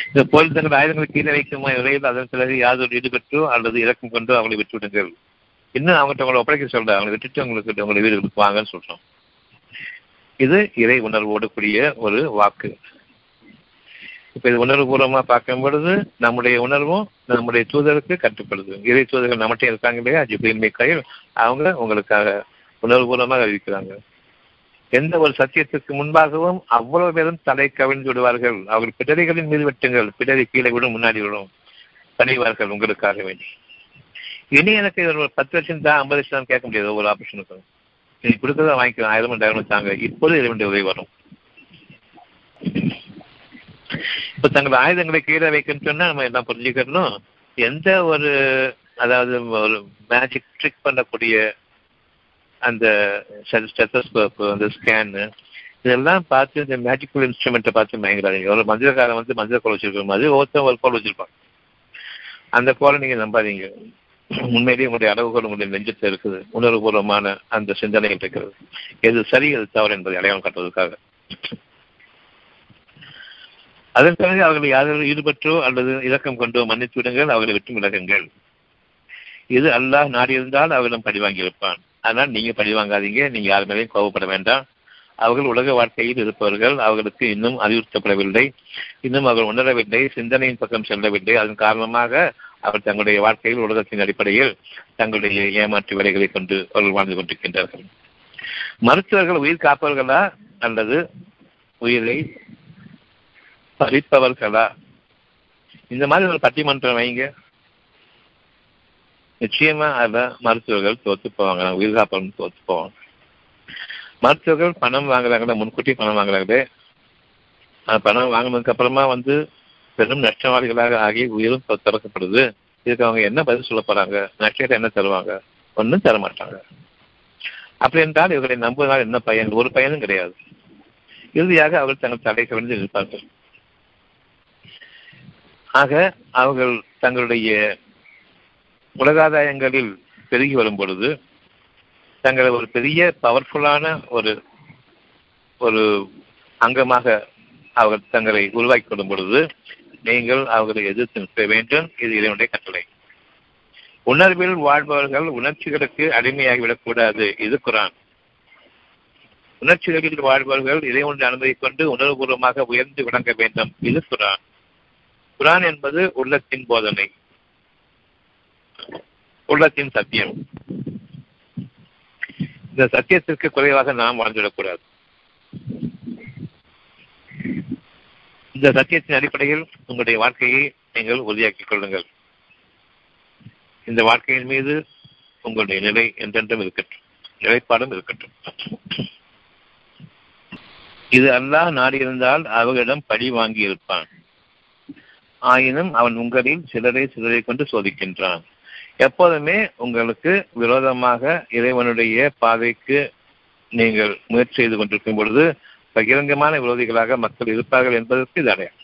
இந்த போல் தங்கள் ஆயுதங்களை கீழே வைக்கும்? இறையில் அதன் பிறகு யாதொரு ஈடுபட்டோ அல்லது இறக்கம் கொண்டோ அவங்களை விட்டுவிடுங்கள். இன்னும் அவங்கள்ட்ட அவங்களை ஒப்படைக்க சொல்ற அவங்களை விட்டுட்டு உங்களுக்கு உங்களை வீடு வாங்கன்னு சொல்றோம். இது இறை உணர்வோடு கூடிய ஒரு வாக்கு. இப்ப இது உணர்வு பூர்வமா பார்க்கும் பொழுது நம்முடைய உணர்வும் நம்முடைய தூதருக்கு கட்டுப்படுது. இறை தூதர்கள் நம்மகிட்ட இருக்காங்க இல்லையா? ஜிபிஎல் மிக்காயில் அவங்க உங்களுக்காக உணர்வு பூர்வமாக அறிவிக்கிறாங்க எந்த ஒரு சத்தியத்திற்கு முன்பாகவும் அவ்வளவு பேரும் தலை கவிழ்ந்து விடுவார்கள். அவர்கள் பிடரிகளின் மீது வெட்டுங்கள். பிடரி கீழே விடும் முன்னாடி விடும். பணிவார்கள் உங்களுக்காக வேண்டி. இனி எனக்கு ஒரு பத்து லட்சம் தான் ஐம்பது லட்சம் தான் கேட்க முடியாது ஒவ்வொரு ஆப்ரேஷனுக்கும் நீ கொடுக்கறத வாங்கிக்கலாம் ஆயிரம் ரெண்டாயிரம் தாங்க இப்போது இதனுடைய உதவி வரும். இப்ப தங்கள் ஆயுதங்களை கீழே வைக்கணும்னு சொன்னா நம்ம என்ன புரிஞ்சுக்கணும். எந்த ஒரு அதாவது ஒரு மேஜிக் ட்ரிக் பண்ணக்கூடிய அந்த ஸ்டெத்தஸ்கோப் அந்த ஸ்கேனு இதெல்லாம் பார்த்து இந்த மேஜிக்கல் இன்ஸ்ட்ருமெண்ட்டை பார்த்து மயங்குறாங்க ஒரு மந்திரக்காரன் வந்து மந்திர கோல் வச்சிருக்க மாதிரி ஒருத்தன் ஒரு கோல் வச்சிருப்பான். அந்த கோலை நீங்க நம்பாதீங்க. உண்மையிலேயே உங்களுடைய அளவுகள் உங்களுடைய நெஞ்சத்தில் இருக்குது. உணர்வுபூர்வமான அந்த சிந்தனைகள் இருக்கிறது. எது சரி எது தவறு என்பதை அடையாளம் காட்டுவதற்காக. அதன் பிறகு அவர்களை யாரும் ஈடுபட்டோ அல்லது இலக்கம் கொண்டோ மன்னித்து விடுங்கள் அவர்களை விட்டு விலகுங்கள். இது அல்லாஹ் நாடி இருந்தால் பழிவாங்கி இருப்பான் வாங்கியிருப்பான் நீங்க பழி வாங்காதீங்க நீங்க யார் மேலேயும் கோபப்பட வேண்டாம். அவர்கள் உலக வாழ்க்கையில் இருப்பவர்கள் அவர்களுக்கு இன்னும் அறிவுறுத்தப்படவில்லை. இன்னும் அவர்கள் உணரவில்லை சிந்தனையின் பக்கம் செல்லவில்லை. அதன் காரணமாக அவர் தங்களுடைய வாழ்க்கையில் உலகத்தின் அடிப்படையில் தங்களுடைய ஏமாற்று வேலைகளை கொண்டு அவர்கள் வாழ்ந்து கொண்டிருக்கின்றார்கள். மருத்துவர்கள் உயிர் காப்பவர்களா அல்லது உயிரை பறிப்பவர்களா இந்த மாதிரி ஒரு பட்டிமன்றம் வைங்க. நிச்சயமா அத மருத்துவர்கள் தோத்து போவாங்க. உயிர் காப்பவர்கள் தோத்து போவாங்க. மருத்துவர்கள் பணம் வாங்குறாங்கல்ல முன்கூட்டி பணம் வாங்குறாங்களே. பணம் வாங்கினதுக்கு அப்புறமா வந்து பெரும் நஷ்டவாளிகளாக ஆகி உயிரும் திறக்கப்படுது. இதுக்கு அவங்க என்ன பதில் சொல்ல போறாங்க? நஷ்டத்தை என்ன தருவாங்க? ஒன்றும் தர மாட்டாங்க. அப்படி என்றால் இவர்களை நம்புவதால் என்ன பயன்? ஒரு பயனும் கிடையாது. இறுதியாக அவர்கள் தங்கள் தடை கவிழ்ந்து நிற்பார்கள். ஆக அவர்கள் தங்களுடைய உலகாதாயங்களில் பெருகி வரும் பொழுது தங்களை ஒரு பெரிய பவர்ஃபுல்லான ஒரு ஒரு அங்கமாக அவர்கள் தங்களை உருவாக்கி கொள்ளும் பொழுது நீங்கள் அவர்களை எதிர்த்து நிற்க வேண்டும். இது இதனுடைய கட்டளை. உணர்வில் வாழ்பவர்கள் உணர்ச்சிகளுக்கு அடிமையாகிவிடக் கூடாது. இது குரான். உணர்ச்சிகளில் வாழ்பவர்கள் இதை ஒன்று அனுமதி கொண்டு உணர்வுபூர்வமாக உயர்ந்து விளங்க வேண்டும். இது குரான். குரான் என்பது உள்ளத்தின் போதனை. உள்ளத்தின் சத்தியம். இந்த சத்தியத்திற்கு குறைவாக நாம் வாழ்ந்துவிடக்கூடாது. இந்த சத்தியத்தின் அடிப்படையில் உங்களுடைய வாழ்க்கையை நீங்கள் உறுதியாக்கிக் கொள்ளுங்கள். இந்த வாழ்க்கையின் மீது உங்களுடைய நிலை என்றென்றும் இருக்கட்டும். நிலைப்பாடும் இருக்கட்டும். இது அல்லாஹ் நாடியிருந்தால் அவர்களிடம் பழி வாங்கி இருப்பான் ஆயினும் அவன் உங்களில் சிலரை சிலரை கொண்டு சோதிக்கின்றான். எப்போதுமே உங்களுக்கு விரோதமாக இறைவனுடைய பாதைக்கு நீங்கள் முயற்சி செய்து கொண்டிருக்கும் பொழுது பகிரங்கமான விரோதிகளாக மக்கள் இருப்பார்கள் என்பதற்கு இது அடையாளம்.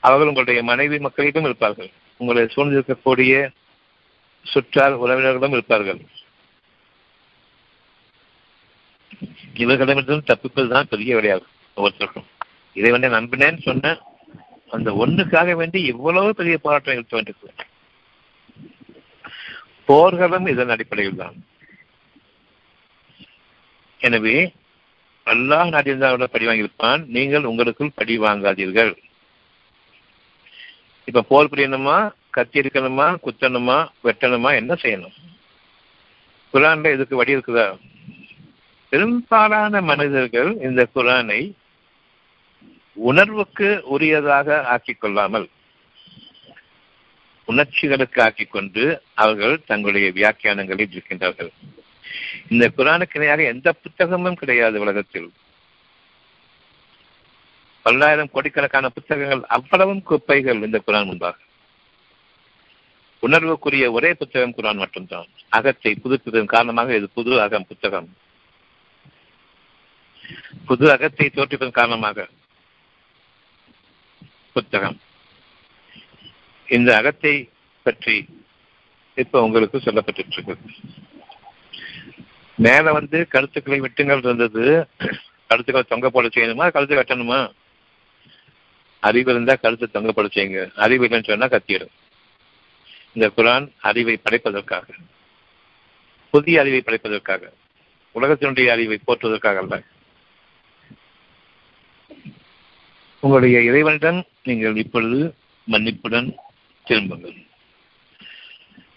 அவர்கள் உங்களுடைய மனைவி மக்களிடம் இருப்பார்கள். உங்களை சூழ்ந்திருக்கக்கூடிய சுற்றார் உறவினர்களும் இருப்பார்கள். இவர்களிடமிருந்தும் தப்பிப்பதுதான் பெரிய விடையாகும் ஒவ்வொருத்தருக்கும். இதை வந்து நம்பினேன்னு சொன்ன அந்த ஒண்ணுக்காக வேண்டி இவ்வளவு பெரிய போராட்டம் இருக்க வேண்டியது போர்களும் இதன் அடிப்படையில் தான். எனவே அல்லாஹ் நாட்டியிருந்தாரோட படி வாங்கியிருப்பான். நீங்கள் உங்களுக்குள் படி வாங்காதீர்கள். இப்ப போர் புரியணுமா? கத்தி இருக்கணுமா குத்தணுமா? வெட்டணுமா? என்ன செய்யணும்? குரான்ல இதுக்கு வழி இருக்குதா? பெரும்பாலான மனிதர்கள் இந்த குரானை உணர்வுக்கு உரியதாக ஆக்கிக் கொள்ளாமல் உணர்ச்சிகளுக்கு ஆக்கிக் கொண்டு அவர்கள் தங்களுடைய வியாக்கியானங்களில் இருக்கின்றார்கள். இந்த குரானுக்கு இணையாக எந்த புத்தகமும் கிடையாது உலகத்தில். பல்லாயிரம் கோடிக்கணக்கான புத்தகங்கள் அவ்வளவும் குப்பைகள் இந்த குரான் முன்பாக. உணர்வுக்குரிய ஒரே புத்தகம் குரான் மட்டும்தான். அகத்தை புதுப்பிதன் காரணமாக இது புது அகம் புத்தகம். புது அகத்தை தோற்றிப்பதன் காரணமாக புத்தகம். இந்த அகத்தை பற்றி இப்ப உங்களுக்கு சொல்லப்பட்டு இருக்கு மேல வந்து கருத்துக்களை வெட்டுங்கள் இருந்தது. கருத்துக்களை தொங்க போட செய்யணுமா? கருத்து வெட்டணுமா அறிவு இருந்தா கருத்து தொங்க போட செய்யுங்க. அறிவு இல்லைன்னு சொன்னா கத்திடும். இந்த குரான் அறிவை படைப்பதற்காக. புதிய அறிவை படைப்பதற்காக. உலகத்தினுடைய அறிவை போற்றுவதற்காக அல்ல. உங்களுடைய இறைவனிடம் நீங்கள் இப்பொழுது மன்னிப்புடன் திரும்புங்கள்.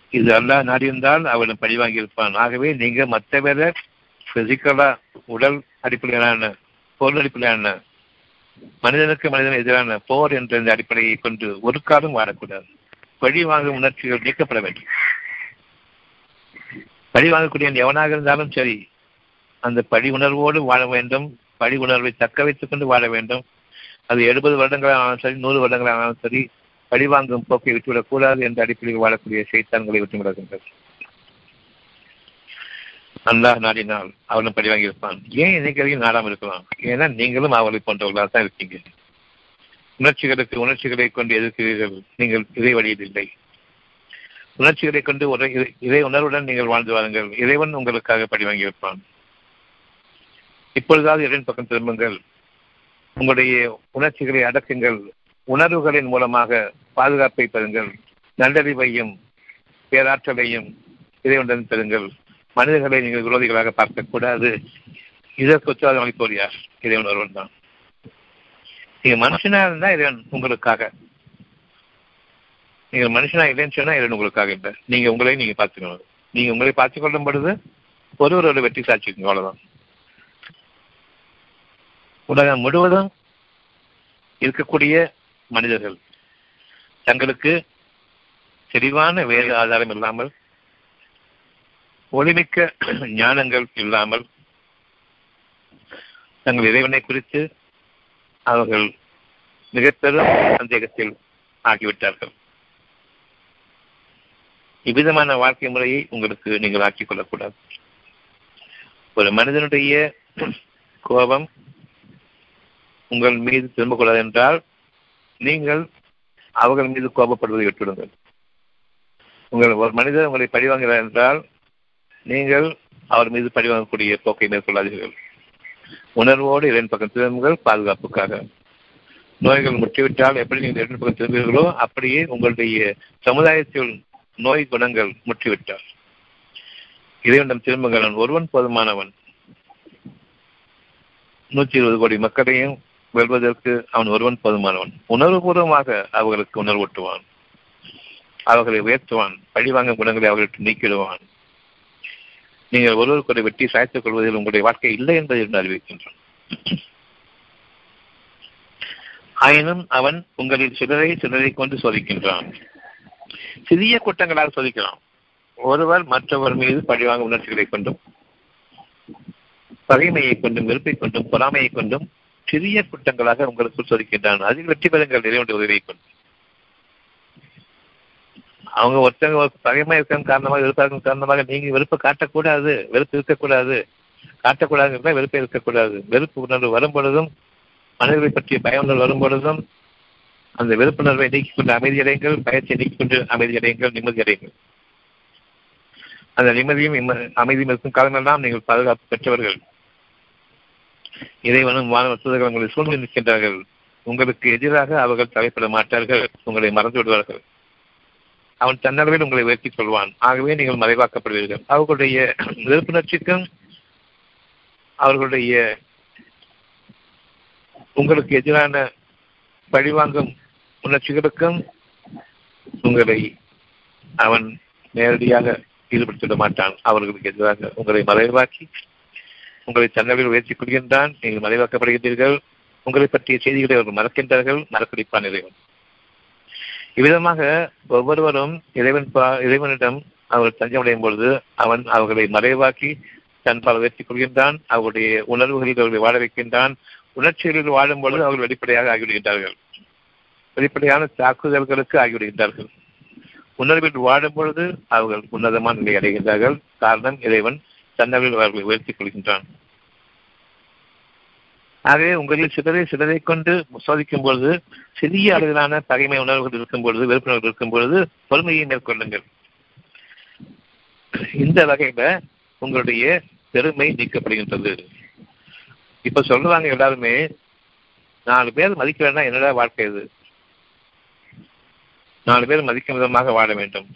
இது அல்லாஹ் நாடியிருந்தால் அவரிடம் பழி வாங்கியிருப்பான். ஆகவே நீங்க மற்ற வேற பிசிக்கலா உடல் அடிப்படையிலான பொருள் அடிப்படையிலான மனிதனுக்கு மனிதன் எதிரான போர் என்ற இந்த அடிப்படையை கொண்டு ஒரு காலம் வாழக்கூடாது. பழி வாங்கும் உணர்ச்சிகள் நீக்கப்பட வேண்டும். பழி வாங்கக்கூடிய எவனாக இருந்தாலும் சரி அந்த பழி உணர்வோடு வாழ வேண்டும். பழி உணர்வை தக்க வைத்துக் கொண்டு வாழ வேண்டும். அது எழுபது வருடங்களானாலும் சரி நூறு வருடங்களானாலும் சரி பழிவாங்கும் போக்கை விட்டுவிடக் கூடாது என்ற அடிப்படையில் வாழக்கூடிய செய்தான்களை விட்டுவிடுகின்றது நல்லா நாடினால் அவனும் பழிவாங்கி இருப்பான் ஏன் இன்னைக்கு நாடாமல் இருக்கலாம்? ஏன்னா நீங்களும் அவர்களை போன்றவர்களாக தான் இருக்கீங்க. உணர்ச்சிகளுக்கு உணர்ச்சிகளை கொண்டு எதிர்க்கிறீர்கள். நீங்கள் இதை வழியில் இல்லை உணர்ச்சிகளை கொண்டு இதை இறை உணர்வுடன் நீங்கள் வாழ்ந்து வாருங்கள். இறைவன் உங்களுக்காக பழி வாங்கியிருப்பான் இப்பொழுதாவது இறைவன் பக்கம் திரும்புங்கள். உங்களுடைய உணர்ச்சிகளை அடக்குங்கள். உணர்வுகளின் மூலமாக பாதுகாப்பை பெறுங்கள். நல்லறிவையும் பேராற்றலையும் இறைவனுடன் பெறுங்கள். மனிதர்களை நீங்கள் விரோதிகளாக பார்க்கக்கூடாது. இதற்கு உத்தரவாதம் அளிப்போர் யார்? இறைவன் ஒருவன் தான். நீங்க மனுஷனா இருந்தா இறைவன் உங்களுக்காக. நீங்க மனுஷனா இல்லைன்னு சொன்னா இறைவன் உங்களுக்காக இல்லை. நீங்க உங்களை நீங்க பார்த்துக்கணும். நீங்க உங்களை பார்த்துக் கொள்ளும் பொழுது ஒருவரோட வெற்றி சாட்சிக்குங்க அவ்வளவுதான். உலகம் முழுவதும் இருக்கக்கூடிய மனிதர்கள். தங்களுக்கு தெளிவான வேறு ஆதாரம் இல்லாமல் ஒளிமிக்க ஞானங்கள் இல்லாமல் தங்கள் இறைவனை குறித்து அவர்கள் மிக பெரும் சந்தேகத்தில் ஆகிவிட்டார்கள். இவ்விதமான வாழ்க்கை முறையை உங்களுக்கு நீங்கள் ஆக்கிக் கொள்ளக்கூடாது. ஒரு மனிதனுடைய கோபம் உங்கள் மீது திரும்பக்கூடாது என்றால் நீங்கள் அவர்கள் மீது கோபப்படுவதை விட்டுவிடுங்கள். உங்கள் ஒரு மனிதர் உங்களை பழிவாங்கிறார் என்றால் நீங்கள் அவர் மீது பழிவாங்கக்கூடிய போக்கை மேற்கொள்ளாதீர்கள். உணர்வோடு இரண்டு பக்கம் திரும்புங்கள் பாதுகாப்புக்காக. நோய்கள் முற்றிவிட்டால் எப்படி நீங்கள் இரண்டு பக்கம் திரும்புகிறீர்களோ அப்படியே உங்களுடைய சமுதாயத்தில் நோய் குணங்கள் முற்றிவிட்டார் இறைவனிடம் திரும்புங்கள். ஒருவன் போதுமானவன். நூற்றி இருபது கோடி மக்களையும் வெல்வதற்கு அவன் ஒருவன் போதுமானவன். உணர்வுபூர்வமாக அவர்களுக்கு உணர்வூட்டுவான் அவர்களை உயர்த்துவான். பழிவாங்கும் குணங்களை அவர்களுக்கு நீக்கிடுவான். நீங்கள் ஒருவருக்கொரு வெட்டி சாய்த்துக் கொள்வதில் உங்களுடைய வாழ்க்கை இல்லை என்பதை அறிவிக்கின்றான் ஆயினும் அவன் உங்களில் சிலரை சிலரை கொண்டு சோதிக்கின்றான். சிறிய கூட்டங்களால் சோதிக்கலாம். ஒருவர் மற்றவர் மீது பழிவாங்க உணர்ச்சிகளை கொண்டும் பகைமையை கொண்டும் வெறுப்பை கொண்டும் பொறாமையை கொண்டும் சிறிய குற்றங்களாக உங்களுக்கு சோதிக்கின்றான் அதில் வெற்றி பெறுங்கள் இறைவனுடைய உதவியை கொண்டு. அவங்க ஒருத்தவங்க பகைமா இருக்கிற காரணமாக வெறுப்பாக காரணமாக நீங்க வெறுப்பை காட்டக்கூடாது வெறுப்பு இருக்கக்கூடாது. காட்டக்கூடாதுங்கிறத வெறுப்பே இருக்கக்கூடாது. வெறுப்பு உணர்வு வரும் பொழுதும் மனிதர்களை பற்றிய பய உணர்வு வரும் பொழுதும் அந்த வெறுப்புணர்வை நீக்கிக் கொண்டு அமைதியடைங்கள் பயத்தை நீக்கிக் கொண்டு அமைதியடைங்கள் நிம்மதியடைங்கள் அந்த நிம்மதியும் அமைதியும் இருக்கும் காலமெல்லாம் நீங்கள் பாதுகாப்பு பெற்றவர்கள். இறைவனும் வானவ தூதர்கள் உங்களை சூழ்ந்து நிற்கின்றார்கள். உங்களுக்கு எதிராக அவர்கள் தலைப்பட மாட்டார்கள். உங்களை மறந்து விடுவார்கள். அவன் தன்னளவில் உங்களை உயர்த்தி சொல்வான். ஆகவே நீங்கள் மறைவாக்கப்படுவீர்கள். அவர்களுடைய வெறுப்புணர்ச்சிக்கும் அவர்களுடைய உங்களுக்கு எதிரான பழிவாங்கும் உணர்ச்சிகளுக்கும் உங்களை அவன் நேரடியாக ஈடுபடுத்திவிட மாட்டான். அவர்களுக்கு எதிராக உங்களை மறைவாக்கி உங்களை தன்னவில் உயர்த்திக் கொள்கின்றான். நீங்கள் மறைவாக்கப்படுகின்றீர்கள். உங்களை பற்றிய செய்திகளை அவர்கள் மறக்கின்றார்கள். மறக்கடிப்பான் இறைவன். இவ்விதமாக ஒவ்வொருவரும் இறைவன் பா இறைவனிடம் அவர்கள் தஞ்சமடையும் பொழுது அவன் அவர்களை மறைவாக்கி தன்பால் உயர்த்திக் கொள்கின்றான். அவருடைய உணர்வுகளில் அவர்களை வாழ வைக்கின்றான். உணர்ச்சிகளில் வாழும் பொழுது அவர்கள் வெளிப்படையாக ஆகிவிடுகின்றார்கள். வெளிப்படையான தாக்குதல்களுக்கு ஆகிவிடுகின்றார்கள். உணர்வில் வாழும் பொழுது அவர்கள் உன்னதமான நிலை அடைகின்றார்கள். காரணம் இறைவன் தன்னவில் அவர்களை உயர்த்திக் கொள்கின்றான். ஆகவே உங்களில் சிலரை சிலரை கொண்டு சோதிக்கும் பொழுது சிறிய அளவிலான பகைமை உணர்வுகள் இருக்கும் பொழுது வெறுப்புணர்வுகள் இருக்கும் பொழுது பொறுமையை மேற்கொள்ளுங்கள். இந்த வகையில உங்களுடைய பெருமை நீக்கப்படுகின்றது. இப்ப சொல்றாங்க எல்லாருமே நாலு பேர் மதிக்க வேண்டாம் என்னடா வாழ்க்கை இது? நாலு பேர் மதிக்கும் விதமாக வாழ வேண்டும்.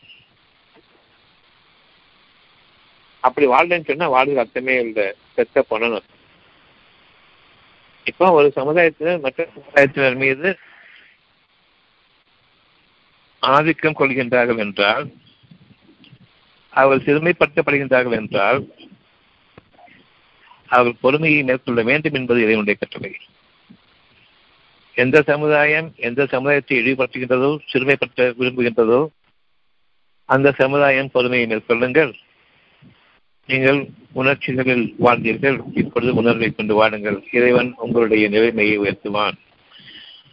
அப்படி வாழ்றேன்னு சொன்னா வாழ்கிற அர்த்தமே இல்லை. செத்த பண்ணணும் இப்போ ஒரு சமுதாயத்தினர் மற்ற சமுதாயத்தினர் மீது ஆதிக்கம் கொள்கின்றார்கள் என்றால் அவர்கள் சிறுமைப்படுத்தப்படுகின்றார்கள் என்றால் அவர்கள் பொறுமையை மேற்கொள்ள வேண்டும் என்பது இறைவனுடைய கட்டளை. எந்த சமுதாயம் எந்த சமுதாயத்தை இழிவுபடுத்துகின்றதோ சிறுமைப்படுத்த விரும்புகின்றதோ அந்த சமுதாயம் பொறுமையை மேற்கொள்ளுங்கள். நீங்கள் உணர்ச்சிகளில் வாழ்ந்தீர்கள். இப்பொழுது உணர்வை கொண்டு வாடுங்கள். இறைவன் உங்களுடைய நிலைமையை உயர்த்துவான்.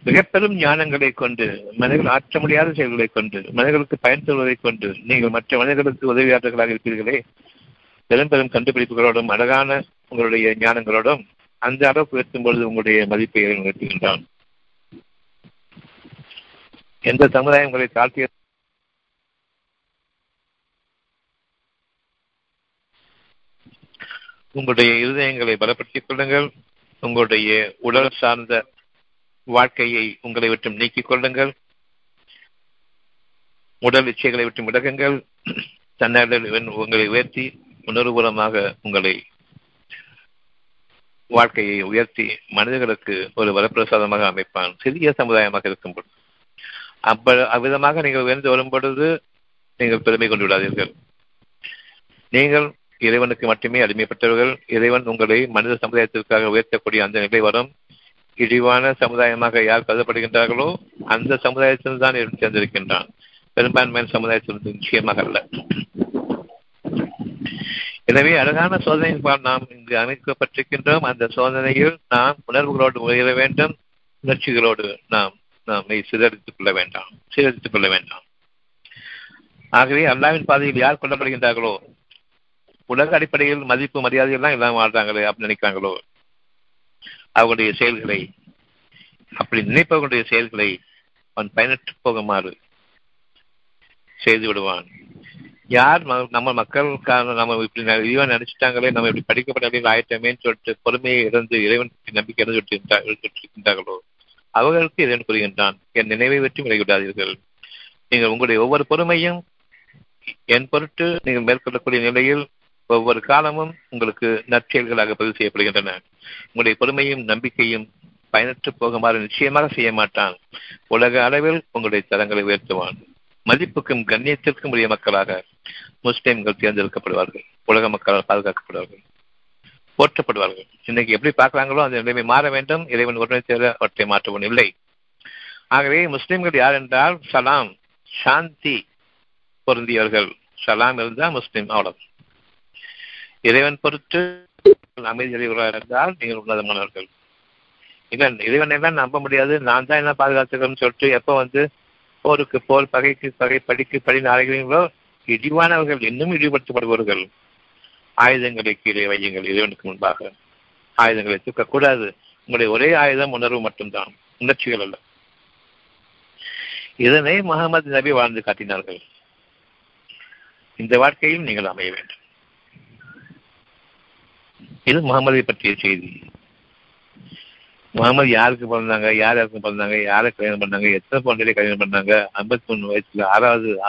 மிகப்பெரும் ஞானங்களைக் ஞானங்களை கொண்டு மனிதர்கள் ஆற்ற முடியாத செயல்களை கொண்டு மனிதர்களுக்கு பயன் தருவதைக் கொண்டு நீங்கள் மற்ற மனிதர்களுக்கு உதவியாளர்களாக இருப்பீர்களே பெரும் பெரும் கண்டுபிடிப்புகளோடும் அழகான உங்களுடைய ஞானங்களோடும் அந்த அளவுக்கு உயர்த்தும் பொழுது உங்களுடைய மதிப்பை உயர்த்துகின்றான். எந்த சமுதாயம் உங்களை தாழ்த்திய உங்களுடைய இருதயங்களை பலப்படுத்திக் கொள்ளுங்கள். உங்களுடைய உடல் சார்ந்த வாழ்க்கையை உங்களை விட்டு நீக்கிக் கொள்ளுங்கள். உடல் இச்சைகளை விட்டு விலகுங்கள். தன்னடல் உங்களை உயர்த்தி உணர்வுபூர்வமாக உங்களை வாழ்க்கையை உயர்த்தி மனிதர்களுக்கு ஒரு வரப்பிரசாதமாக அமைப்பான். சிறிய சமுதாயமாக இருக்கும் பொழுது. அப்ப அவ்விதமாக நீங்கள் உயர்ந்து வரும் பொழுது நீங்கள் பெருமை கொண்டு விடாதீர்கள். நீங்கள் இறைவனுக்கு மட்டுமே அடிமைப்பட்டவர்கள் இறைவன் உங்களை மனித சமுதாயத்திற்காக உயர்த்தக்கூடிய அந்த நிலை வரும் இழிவான சமுதாயமாக யார் கருதப்படுகின்றார்களோ அந்த சமுதாயத்தில் தான் சேர்ந்திருக்கின்றான். பெரும்பான்மையான சமுதாயத்தில் நிச்சயமாக அல்ல. எனவே அழகான சோதனையின் நாம் இங்கு அமைக்கப்பட்டிருக்கின்றோம். அந்த சோதனையில் நாம் உணர்வுகளோடு உயர வேண்டும் உணர்ச்சிகளோடு நாம் நாம் சிதறித்துக் கொள்ள வேண்டாம் சீரழித்துக் கொள்ள வேண்டாம். ஆகவே அல்லாவின் பாதையில் யார் கொல்லப்படுகின்றார்களோ உலக அடிப்படையில் மதிப்பு மரியாதை எல்லாம் எல்லாம் வாழ்றாங்களே அப்படின்னு நினைக்கிறாங்களோ? அவர்களுடைய செயல்களை அப்படி நினைப்பவர்களுடைய செயல்களை அவன் பயனற்று போகுமாறு செய்து விடுவான். யார் நம்ம மக்களுக்கான நம்ம இப்படி இறைவன் நினைச்சிட்டாங்களே நம்ம இப்படி படிக்கப்பட்ட ஆயிட்டமேன்னு சொல்லிட்டு பொறுமையை இழந்து இறைவன் நம்பிக்கை இழந்து இருக்கின்றார்களோ அவர்களுக்கு இறைவன் கூறுகின்றான் என் நினைவை வெற்றி விலகிவிடாதீர்கள் நீங்கள் உங்களுடைய ஒவ்வொரு பொறுமையும் என் பொருட்டு நீங்கள் மேற்கொள்ளக்கூடிய நிலையில் ஒவ்வொரு காலமும் உங்களுக்கு நற்செயல்களாக பதிவு செய்யப்படுகின்றன. உங்களுடைய பொறுமையும் நம்பிக்கையும் பயனற்று போகுமாறு நிச்சயமாக செய்ய மாட்டான். உலக அளவில் உங்களுடைய தரங்களை உயர்த்துவான். மதிப்புக்கும் கண்ணியத்திற்கும் உரிய மக்களாக முஸ்லிம்கள் தேர்ந்தெடுக்கப்படுவார்கள். உலக மக்களால் பாதுகாக்கப்படுவார்கள். போற்றப்படுவார்கள். இன்னைக்கு எப்படி பார்க்குறாங்களோ அந்த நிலைமை மாற வேண்டும். இறைவன் ஒருவனை தேர அவற்றை மாற்றவும் இல்லை. ஆகவே முஸ்லிம்கள் யார் என்றால் சலாம் சாந்தி பொருந்தியவர்கள். சலாம் இருந்தால் முஸ்லீம் அவ்வளவு இறைவன் பொறுத்து அமைதி இருந்தால் நீங்கள் உன்னதமானவர்கள் இவன் இறைவனை எல்லாம் நம்ப முடியாது. நான் தான் என்ன பாதுகாத்துக்கிறேன்னு சொல்லிட்டு எப்போ வந்து போருக்கு போர் பகைக்கு பகை படிக்கு படி அழைகிறீங்களோ இழிவானவர்கள் இன்னும் இழிவுபடுத்தப்படுவார்கள் ஆயுதங்களை கீழே வையுங்கள் இறைவனுக்கு முன்பாக. ஆயுதங்களை தூக்கக்கூடாது. உங்களுடைய ஒரே ஆயுதம் உணர்வு மட்டும்தான். உணர்ச்சிகள் அல்ல. இதனை முகமது நபி வாழ்ந்து காட்டினார்கள். இந்த வாழ்க்கையில் நீங்கள் அமைய வேண்டும். இது முகமதை பற்றிய செய்தி. முகமது யாருக்கு பிறந்தாங்க யார் யாருக்கு பிறந்தாங்க யாரை கல்யாணம் பண்ணாங்க எத்தனை பொண்ணுடைய கல்யாணம் பண்ணாங்க ஐம்பத்தி மூணு வயசுல ஆறாவது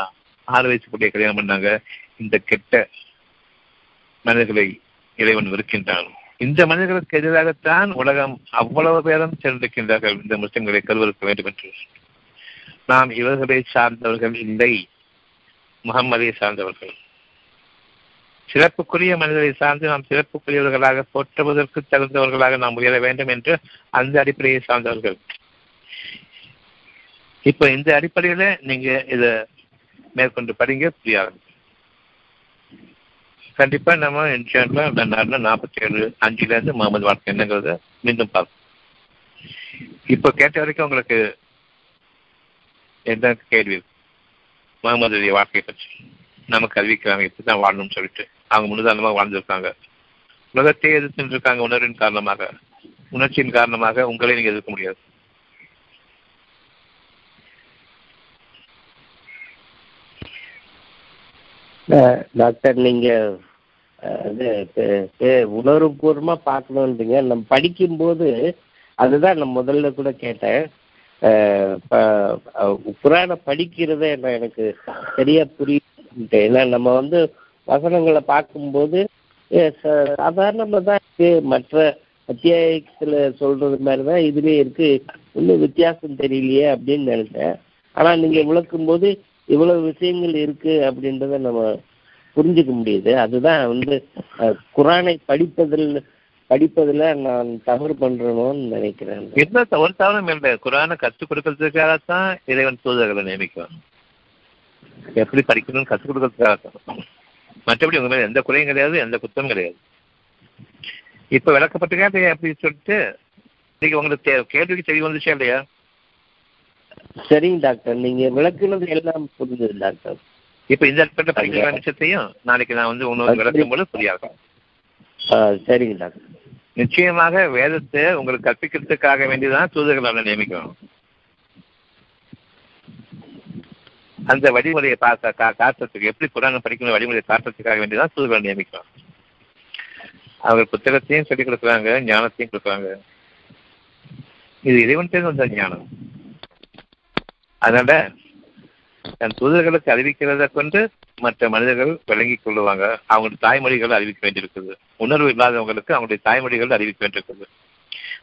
ஆறு வயசுக்குள்ளே கல்யாணம் பண்ணாங்க. இந்த கெட்ட மனிதர்களை இறைவன் இருக்கின்றான் இந்த மனிதர்களுக்கு எதிராகத்தான் உலகம் அவ்வளவு பேரும் சேர்ந்திருக்கின்றார்கள் இந்த முஸ்லிம்களை கருவறுக்க வேண்டும் என்று. நாம் இவர்களை சார்ந்தவர்கள் இல்லை முகம்மதை சார்ந்தவர்கள். சிறப்புக்குரிய மனிதரை சார்ந்து நாம் சிறப்புக்குரியவர்களாக போற்றுவதற்கு தகுந்தவர்களாக நாம் உயர வேண்டும் என்று அந்த அடிப்படையை சார்ந்தவர்கள். இப்ப இந்த அடிப்படையில நீங்க இத மேற்கொண்டு படிங்க புரியாது கண்டிப்பா நம்ம இன்ஷால்ல நாற்பத்தி ஏழு அஞ்சுல இருந்து முகமது வாழ்க்கை என்னங்கிறத மீண்டும் பார்ப்போம். இப்போ கேட்ட வரைக்கும் உங்களுக்கு என்ன கேள்வி? முகமதுடைய வாழ்க்கையை பற்றி. நமக்கு அறிவிக்கிறாங்க இப்படிதான் வாழணும்னு சொல்லிட்டு. அவங்க முன்னுதாரணமாக வாழ்ந்திருக்காங்க உலகத்தையே எதிர்த்து இருக்காங்க உணர்வின் காரணமாக. உணர்ச்சியின் காரணமாக உங்களை நீங்க எதிர்க்க முடியாது. டாக்டர் நீங்க இது உணர்வுபூர்வமா பார்க்கணுன்றீங்க. நம்ம படிக்கும்போது அதுதான் நான் முதல்ல கூட கேட்டேன். புராண படிக்கிறத நான் எனக்கு சரியா புரியுது. ஏன்னா நம்ம வந்து வசனங்களை பார்க்கும்போது சாதாரணமாக தான் இருக்கு. மற்ற அத்தியாயத்தில் சொல்றது மாதிரி தான் இதுலேயே இருக்கு. இன்னும் வித்தியாசம் தெரியலையே அப்படின்னு நினைச்சேன். ஆனால் நீங்கள் விளக்கும் போது இவ்வளவு விஷயங்கள் இருக்கு அப்படின்றத நம்ம புரிஞ்சுக்க முடியுது. அதுதான் வந்து குரானை படிப்பதில் படிப்பதில் நான் தவறு பண்றணும்னு நினைக்கிறேன். என்ன ஒரு தவறும் இல்லை. குரானை கற்றுக் கொடுக்கறதுக்காக தான் இறைவன் தூதர்களை நியமிக்கிறான். எப்படி படிக்கணும்னு கற்றுக் கொடுக்கறதுக்காக தான். மற்றபடி உங்க மேல எந்த குறையும் கிடையாது எந்த குத்தமும் கிடையாது. இப்ப விளக்கப்பட்டிருக்கா அப்படின்னு சொல்லிட்டு இன்னைக்கு உங்களுக்கு கேள்விக்கு தெரிய வந்துச்சா இல்லையா? சரிங்க டாக்டர். நீங்க விளக்குனது எல்லாம் புரிஞ்சது டாக்டர். இப்ப இந்த இடத்துல படிக்கிற விஷயத்தையும் நாளைக்கு நான் வந்து உங்களுக்கு விளக்கும் போது புரியாது சரிங்க டாக்டர். நிச்சயமாக வேதத்தை உங்களுக்கு கற்பிக்கிறதுக்காக வேண்டிதான் தூதர்களால் நியமிக்கணும். அந்த வழிமுறையை பார்க்க காட்டுறதுக்கு எப்படி புராணம் படிக்கணும் வழிமுறையை காட்டுறதுக்காக வேண்டிதான் தூதர்களை நியமிக்கணும் அவங்க புத்தகத்தையும் சொல்லிக் கொடுக்குறாங்க ஞானத்தையும் கொடுக்குறாங்க. இது இறைவன் பேர் வந்த ஞானம். அதனால தன் தூதர்களுக்கு அறிவிக்கிறத கொண்டு மற்ற மனிதர்கள் விளங்கிக் கொள்ளுவாங்க. அவங்களுடைய தாய்மொழிகள் அறிவிக்க வேண்டியிருக்குது. உணர்வு இல்லாதவங்களுக்கு அவங்களுடைய தாய்மொழிகள் அறிவிக்க வேண்டியிருக்குது.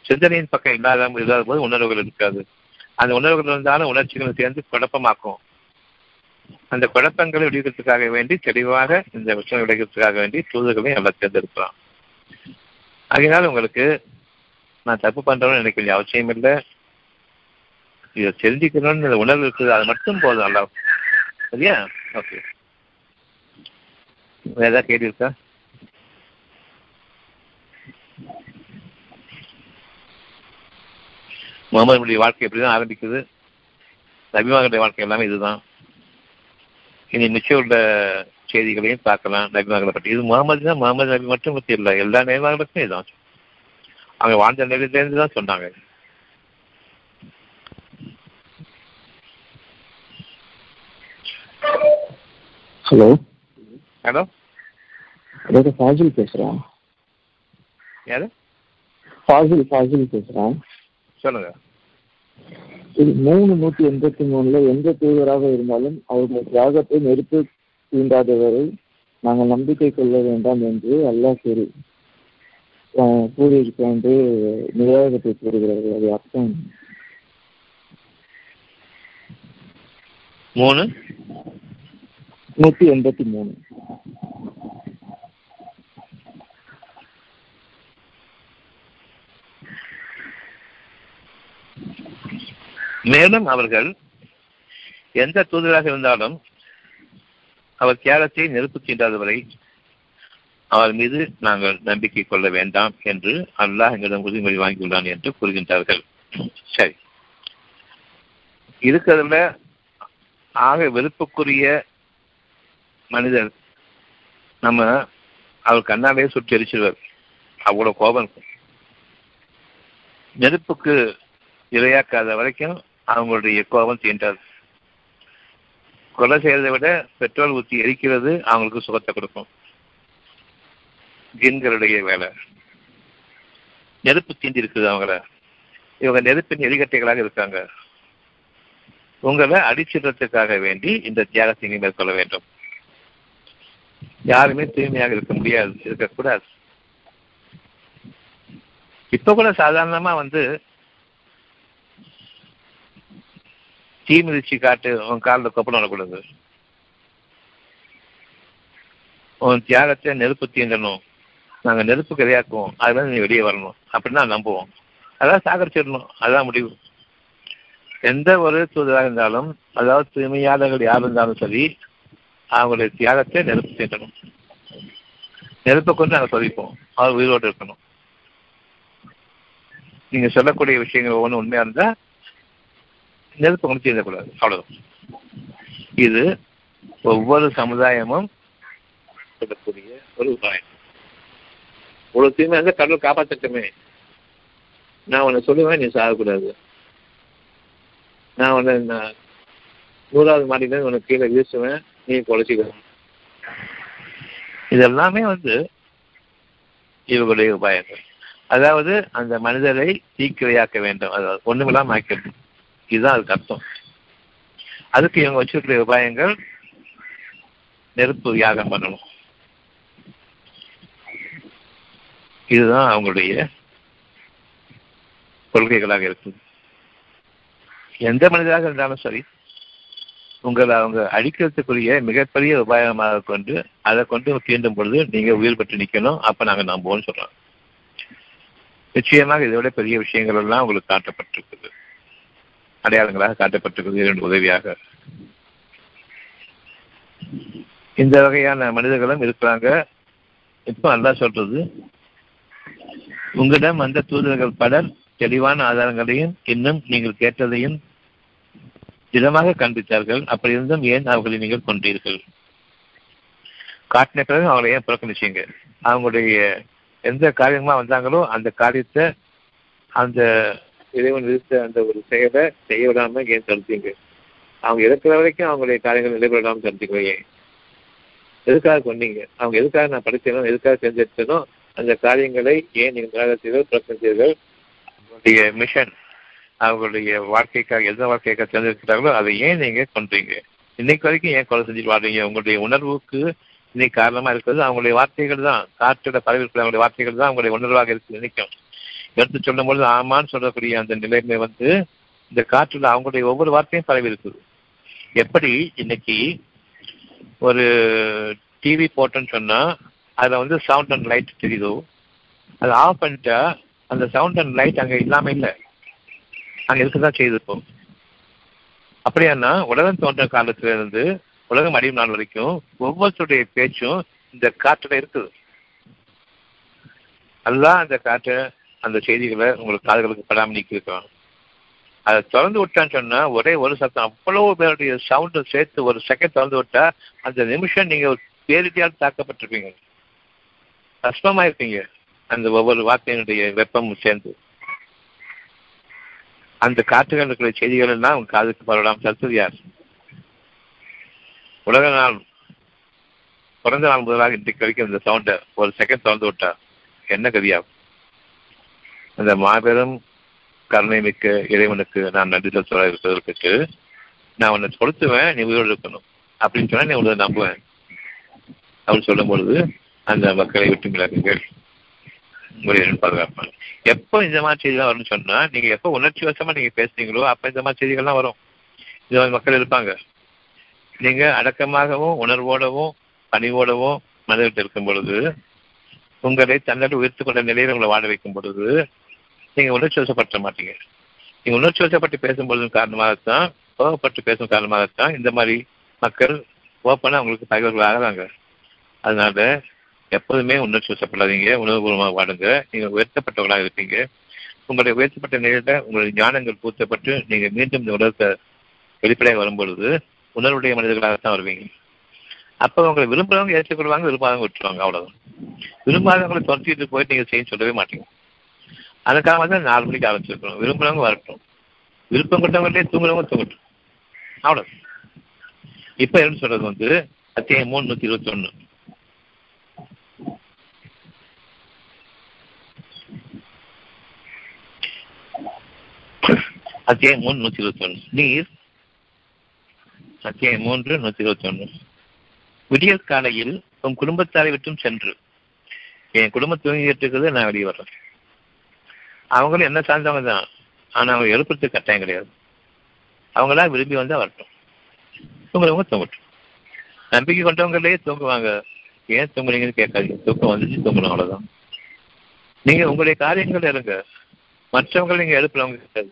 சிந்தனையின் பக்கம் இல்லாத இல்லாத போது உணர்வுகள் இருக்காது. அந்த உணர்வுகள் இருந்தாலும் உணர்ச்சிகள் சேர்ந்து குழப்பமாக்கும். அந்த குழப்பங்களை விடுவிக்கிறதுக்காக வேண்டி தெளிவாக இந்த விஷயம் விளைவிக்கிறதுக்காக வேண்டி தூதர்களையும் நல்லா தேர்ந்தெடுக்கலாம். அதனால் உங்களுக்கு நான் தப்பு பண்றேன்னு எனக்கு வேண்டிய அவசியம் இல்லை. இதை தெரிஞ்சுக்கணும்னு உணர்வு இருக்குது அது மட்டும் போதும் நல்லா சரியா? ஓகே வேற ஏதாவது கேள்வி இருக்கா? முகமது வாழ்க்கை எப்படிதான் ஆரம்பிக்குது? நபிமார்களுடைய வாழ்க்கை எல்லாமே இதுதான். இனி மிச்சம் செய்திகளையும் பார்க்கலாம் நபிமார்களை பற்றி. இது முகமது தான் முகமது நபி மட்டும் பற்றி இல்லை. எல்லா நபிமார்களுக்கும் இதுதான். அவங்க வாழ்ந்த நிலையிலேருந்து தான் சொன்னாங்க. ஹலோ. ஹலோ. டாக்டர் ஃபாசில் பேசுகிறேன் யாரு? ஃபாசில் ஃபாசில் பேசுகிறேன் சொல்லுங்க. இது மூணு நூற்றி எண்பத்தி மூணுல எந்த தூதராக இருந்தாலும் அவருடைய தியாகத்தை நெருப்பு தீண்டாதவரை நாங்கள் நம்பிக்கை கொள்ள வேண்டாம் என்று அல்லாஹ் கூறி கூறியிருக்க என்று நிர்வாகத்தை கூறுகிறார்கள். அது அர்த்தம். மூணு? நூற்றி எண்பத்தி மூணு. மேலும் அவர்கள் எந்த தூதராக இருந்தாலும் அவர் தியாகத்தை நெருப்பு வரை அவர் மீது நாங்கள் நம்பிக்கை கொள்ள வேண்டாம் என்று அல்லாஹ் எங்களிடம் உறுதிமொழி வாங்கியுள்ளான் என்று கூறுகின்றார்கள். சரி. இருக்கிறதுல ஆக வெறுப்புக்குரிய மனிதர் நம்ம அவர் கண்ணாலேயே சுற்றி எரிச்சிருவார். அவ்வளவு கோபம். நெருப்புக்கு இரையாக்காத வரைக்கும் அவங்களுடைய கோபம் தீண்டாது கொலை செய்யறதை விட பெட்ரோல் ஊற்றி எரிக்கிறது அவங்களுக்கு சுகத்தை கொடுக்கும். ஜின்களுடைய வேலை. நெருப்பு தீண்டி இருக்குது அவங்கள. இவங்க நெருப்பின் எரிகட்டைகளாக இருக்காங்க. உங்களை அடிச்சிடுறதுக்காக வேண்டி இந்த தியாகத்தை மேற்கொள்ள வேண்டும். யாருமே தூய்மையாக இருக்க முடியாது இருக்கக்கூடாது. இப்ப கூட சாதாரணமா வந்து தீ மிதிச்சு காட்டு உன் காலில் கொப்பளம் வரக்கூடாது. உன் தியாகத்தை நெருப்பு தீண்டணும் நாங்கள் நெருப்பு கிடையாக்குவோம் அதுல நீ வெளியே வரணும். அப்படின்னு நான் நம்புவோம். அதான் சாகரிச்சிடணும். அதுதான் முடிவு. எந்த ஒரு தூதராக இருந்தாலும் அதாவது தூய்மையாளர்கள் யார் இருந்தாலும் சரி அவங்களுடைய தியாகத்தை நெருப்பு தீண்டணும் நெருப்பை கொண்டு நாங்கள் சொல்லிப்போம் அவர் உயிரோடு இருக்கணும். நீங்க சொல்லக்கூடிய விஷயங்கள் ஒவ்வொன்றும் உண்மையா இருந்தா நெருப்பு கொண்டு தீண்டக்கூடாது அவ்வளவுதான். இது ஒவ்வொரு சமுதாயமும் சொல்லக்கூடிய ஒரு உபாயம். ஒரு தீமை இருந்தா கடவுள் காப்பாற்றட்டுமே நான் உன்னை சொல்லுவேன் நீ சாகக்கூடாது. நான் உன்னை நான் நூறாவது மாடியில உனக்கு கீழே வீசுவேன் நீ குலைச்சிக்கணும் இது எல்லாமே வந்து இவர்களுடைய உபாயங்கள். அதாவது அந்த மனிதரை தீக்கிரையாக்க வேண்டும். அதாவது ஒண்ணுமில்லாம ஆக்கணும் இதுதான் அதுக்கு அர்த்தம். அதுக்கு இவங்க வச்சிருக்கிற உபாயங்கள் நெருப்பு யாகம் பண்ணணும். இதுதான் அவங்களுடைய கொள்கைகளாக இருக்குது. எந்த மனிதராக இருந்தாலும் சரி உங்களை அவங்க அழிக்கிறதுக்குரிய மிகப்பெரிய உபாயமாக கொண்டு அதை கொண்டு தீண்டும் பொழுது நீங்க உயிர் பெற்று நிக்கணும் அப்ப நாங்க நம்புவோம்னு சொல்றோம் நிச்சயமாக இதை விட பெரிய விஷயங்கள் எல்லாம் உங்களுக்கு காட்டப்பட்டிருக்குது. அடையாளங்களாக காட்டப்பட்டிருக்கிறது. இரண்டு உதவியாக. இந்த வகையான மனிதர்களும் இருக்கிறாங்க. இப்போ அல்லா சொல்றது உங்களிடம் அந்த தூதர்கள் பலர் தெளிவான ஆதாரங்களையும் இன்னும் நீங்கள் கேட்டதையும் திடமாக காண்பித்தார்கள் அப்படி இருந்தும் ஏன் அவர்களை நீங்கள் கொண்டீர்கள் காட்டின பிறகு அவங்களை ஏன் புறக்கணிச்சீங்க? அவங்களுடைய எந்த காரியமா வந்தாங்களோ அந்த காரியத்தை அந்த இறைவன் விதித்த அந்த ஒரு செயலை செய்ய விடாம ஏன் தடுத்தீங்க? அவங்க இருக்கிற வரைக்கும் அவங்களுடைய காரியங்கள் நிலைபெறாமல் தடுத்தீங்க ஏன்? எதுக்காக கொண்டீங்க அவங்க எதுக்காக நான் படித்தேனோ எதுக்காக தேர்ந்தெடுத்தனோ அந்த காரியங்களை ஏன் நீங்கள் காலத்தில் புறக்கணித்தீர்கள் அவங்களுடைய மிஷன் அவங்களுடைய வாழ்க்கைக்காக எந்த வாழ்க்கைக்காக தேர்ந்தெடுக்கிறார்களோ அதை ஏன் நீங்க கொன்றீங்க இன்னைக்கு வரைக்கும் ஏன் கொலை செஞ்சுட்டு வாழ்றீங்க உங்களுடைய உணர்வுக்கு இன்னைக்கு காரணமா இருக்கிறது அவங்களுடைய வார்த்தைகள் தான். காற்றோட பரவி இருக்கிற அவங்களுடைய வார்த்தைகள் தான் அவங்களுடைய உணர்வாக இருக்கு நினைக்கும் எடுத்து சொல்லும் பொழுது ஆமான்னு சொல்லக்கூடிய அந்த நிலைமை வந்து இந்த காற்றுல அவங்களுடைய ஒவ்வொரு வார்த்தையும் பரவி இருக்குது எப்படி? இன்னைக்கு ஒரு டிவி போட்டோன்னு சொன்னா அதுல வந்து சவுண்ட் அண்ட் லைட் தெரியுதோ? அதை ஆஃப் பண்ணிட்டா அந்த சவுண்ட் அண்ட் லைட் அங்க இல்லாம இல்லை. அங்க இருக்கதான் செய்திருப்போம் அப்படியானா உலகம் தோன்ற காலத்துல இருந்து உலகம் அடியும் நாள் வரைக்கும் ஒவ்வொருத்தருடைய பேச்சும் இந்த காற்றுல இருக்குது. அல்லா அந்த காற்றை அந்த செய்திகளை உங்களுக்கு காதுகளுக்கு படாமல் இருக்கிறோம் அதை திறந்து விட்டான்னு சொன்னா ஒரே ஒரு சத்தம் அவ்வளவு பேருடைய சவுண்டு சேர்த்து ஒரு செகண்ட் திறந்து விட்டா அந்த நிமிஷம் நீங்க ஒரு பேரிட்டியால் தாக்கப்பட்டிருப்பீங்க. கஷ்டமா இருப்பீங்க. அந்த ஒவ்வொரு வார்த்தையினுடைய வெப்பமும் சேர்ந்து. அந்த காற்றுகள் இருக்கிற செய்திகள் எல்லாம் உங்க காதுக்கு பரவலாம் தடுத்தது யார்? உலக நாள் பிறந்த நாள் முதலாக இன்றைக்கு வரைக்கும் இந்த சவுண்டை ஒரு செகண்ட் திறந்து விட்டா என்ன கதியாகும்? அந்த மாபெரும் கருணை மிக்க இறைவனுக்கு நான் நன்றி சொல்ல இருப்பதற்கு நான் உன்னை கொடுத்துவேன் நீ உயிரோடு இருக்கணும். அப்படின்னு சொன்னா நீ உங்களை நம்புவேன். அப்படின்னு சொல்லும் பொழுது அந்த மக்களை விட்டு விளக்குங்கள் உங்களை பாதுகாப்பாங்க எப்போ இந்த மாதிரி செய்திகள் வரும்னு சொன்னா நீங்க எப்போ உணர்ச்சி வசமா நீங்க பேசுறீங்களோ அப்ப இந்த மாதிரி செய்திகள்லாம் வரும். இந்த மாதிரி மக்கள் இருப்பாங்க. நீங்க அடக்கமாகவும் உணர்வோடவும் பணிவோடவும் மனதில் இருக்கும் பொழுது உங்களை தன்னோடு உயர்த்து கொண்ட நிலையில் உங்களை வாழ வைக்கும் பொழுது நீங்க உணர்ச்சி வசப்பட்ட மாட்டீங்க. நீங்க உணர்ச்சி வசப்பட்டு பேசும்பொழுது காரணமாகத்தான் கோபப்பட்டு பேசும் காரணமாகத்தான் இந்த மாதிரி மக்கள் ஓப்பனா அவங்களுக்கு பகைவர்கள் ஆகிறாங்க அதனால எப்போதுமே உணர்ச்சி வசப்படாதீங்க உணர்வுபூர்வமாக வாடுங்க நீங்க உயர்த்தப்பட்டவர்களாக இருப்பீங்க. உங்களுடைய உயர்த்தப்பட்ட நிலையில உங்களுடைய ஞானங்கள் பூர்த்தப்பட்டு நீங்க மீண்டும் இந்த உலகத்தை வெளிப்படையாக வரும்பொழுது உணர்வுடைய மனிதர்களாகத்தான் வருவீங்க. அப்ப உங்களை விரும்புறவங்க ஏற்றுக்கொள்வாங்க விரும்பாதவங்க விட்டுருவாங்க அவ்வளவுதான். விரும்பாதவங்களை துரத்திட்டு போயிட்டு நீங்க செய்ய சொல்லவே மாட்டீங்க. அதுக்காக வந்து நாலு மணிக்கு ஆரம்பிச்சிருக்கணும் விரும்புறவங்க வரட்டும். விருப்பம் கொண்டவங்களே தூங்குறவங்க தூங்கட்டும். அவ்வளவு இப்ப என்ன சொல்றது வந்து? அத்தியாயம் மூணு நூத்தி இருபத்தி ஒண்ணு அத்தியாயம் மூணு நூத்தி இருபத்தி நீர். அத்தியாயம் மூன்று நூத்தி இருபத்தி ஒன்று விடியற் காலையில் உன் குடும்பத்தாரை விட்டும் சென்று. என் குடும்பம் தூங்கிட்டு இருக்குது நான் வெளியே வர்றேன். அவங்களும் என்ன சார்ந்தவங்க தான். ஆனால் அவங்க எழுப்புறதுக்கு கட்டாயம் கிடையாது. அவங்களா விரும்பி வந்தால் வரட்டும். தூங்குறவங்க தூங்கட்டும். நம்பிக்கை கொண்டவங்களே தூங்குவாங்க. ஏன் தூங்குறீங்கன்னு கேட்காதீங்க. தூக்கம் வந்துச்சு தூங்கணும் அவ்வளோதான் நீங்கள் உங்களுடைய காரியங்கள் இருங்க மற்றவங்களை நீங்கள் எழுப்புறவங்க கிடையாது.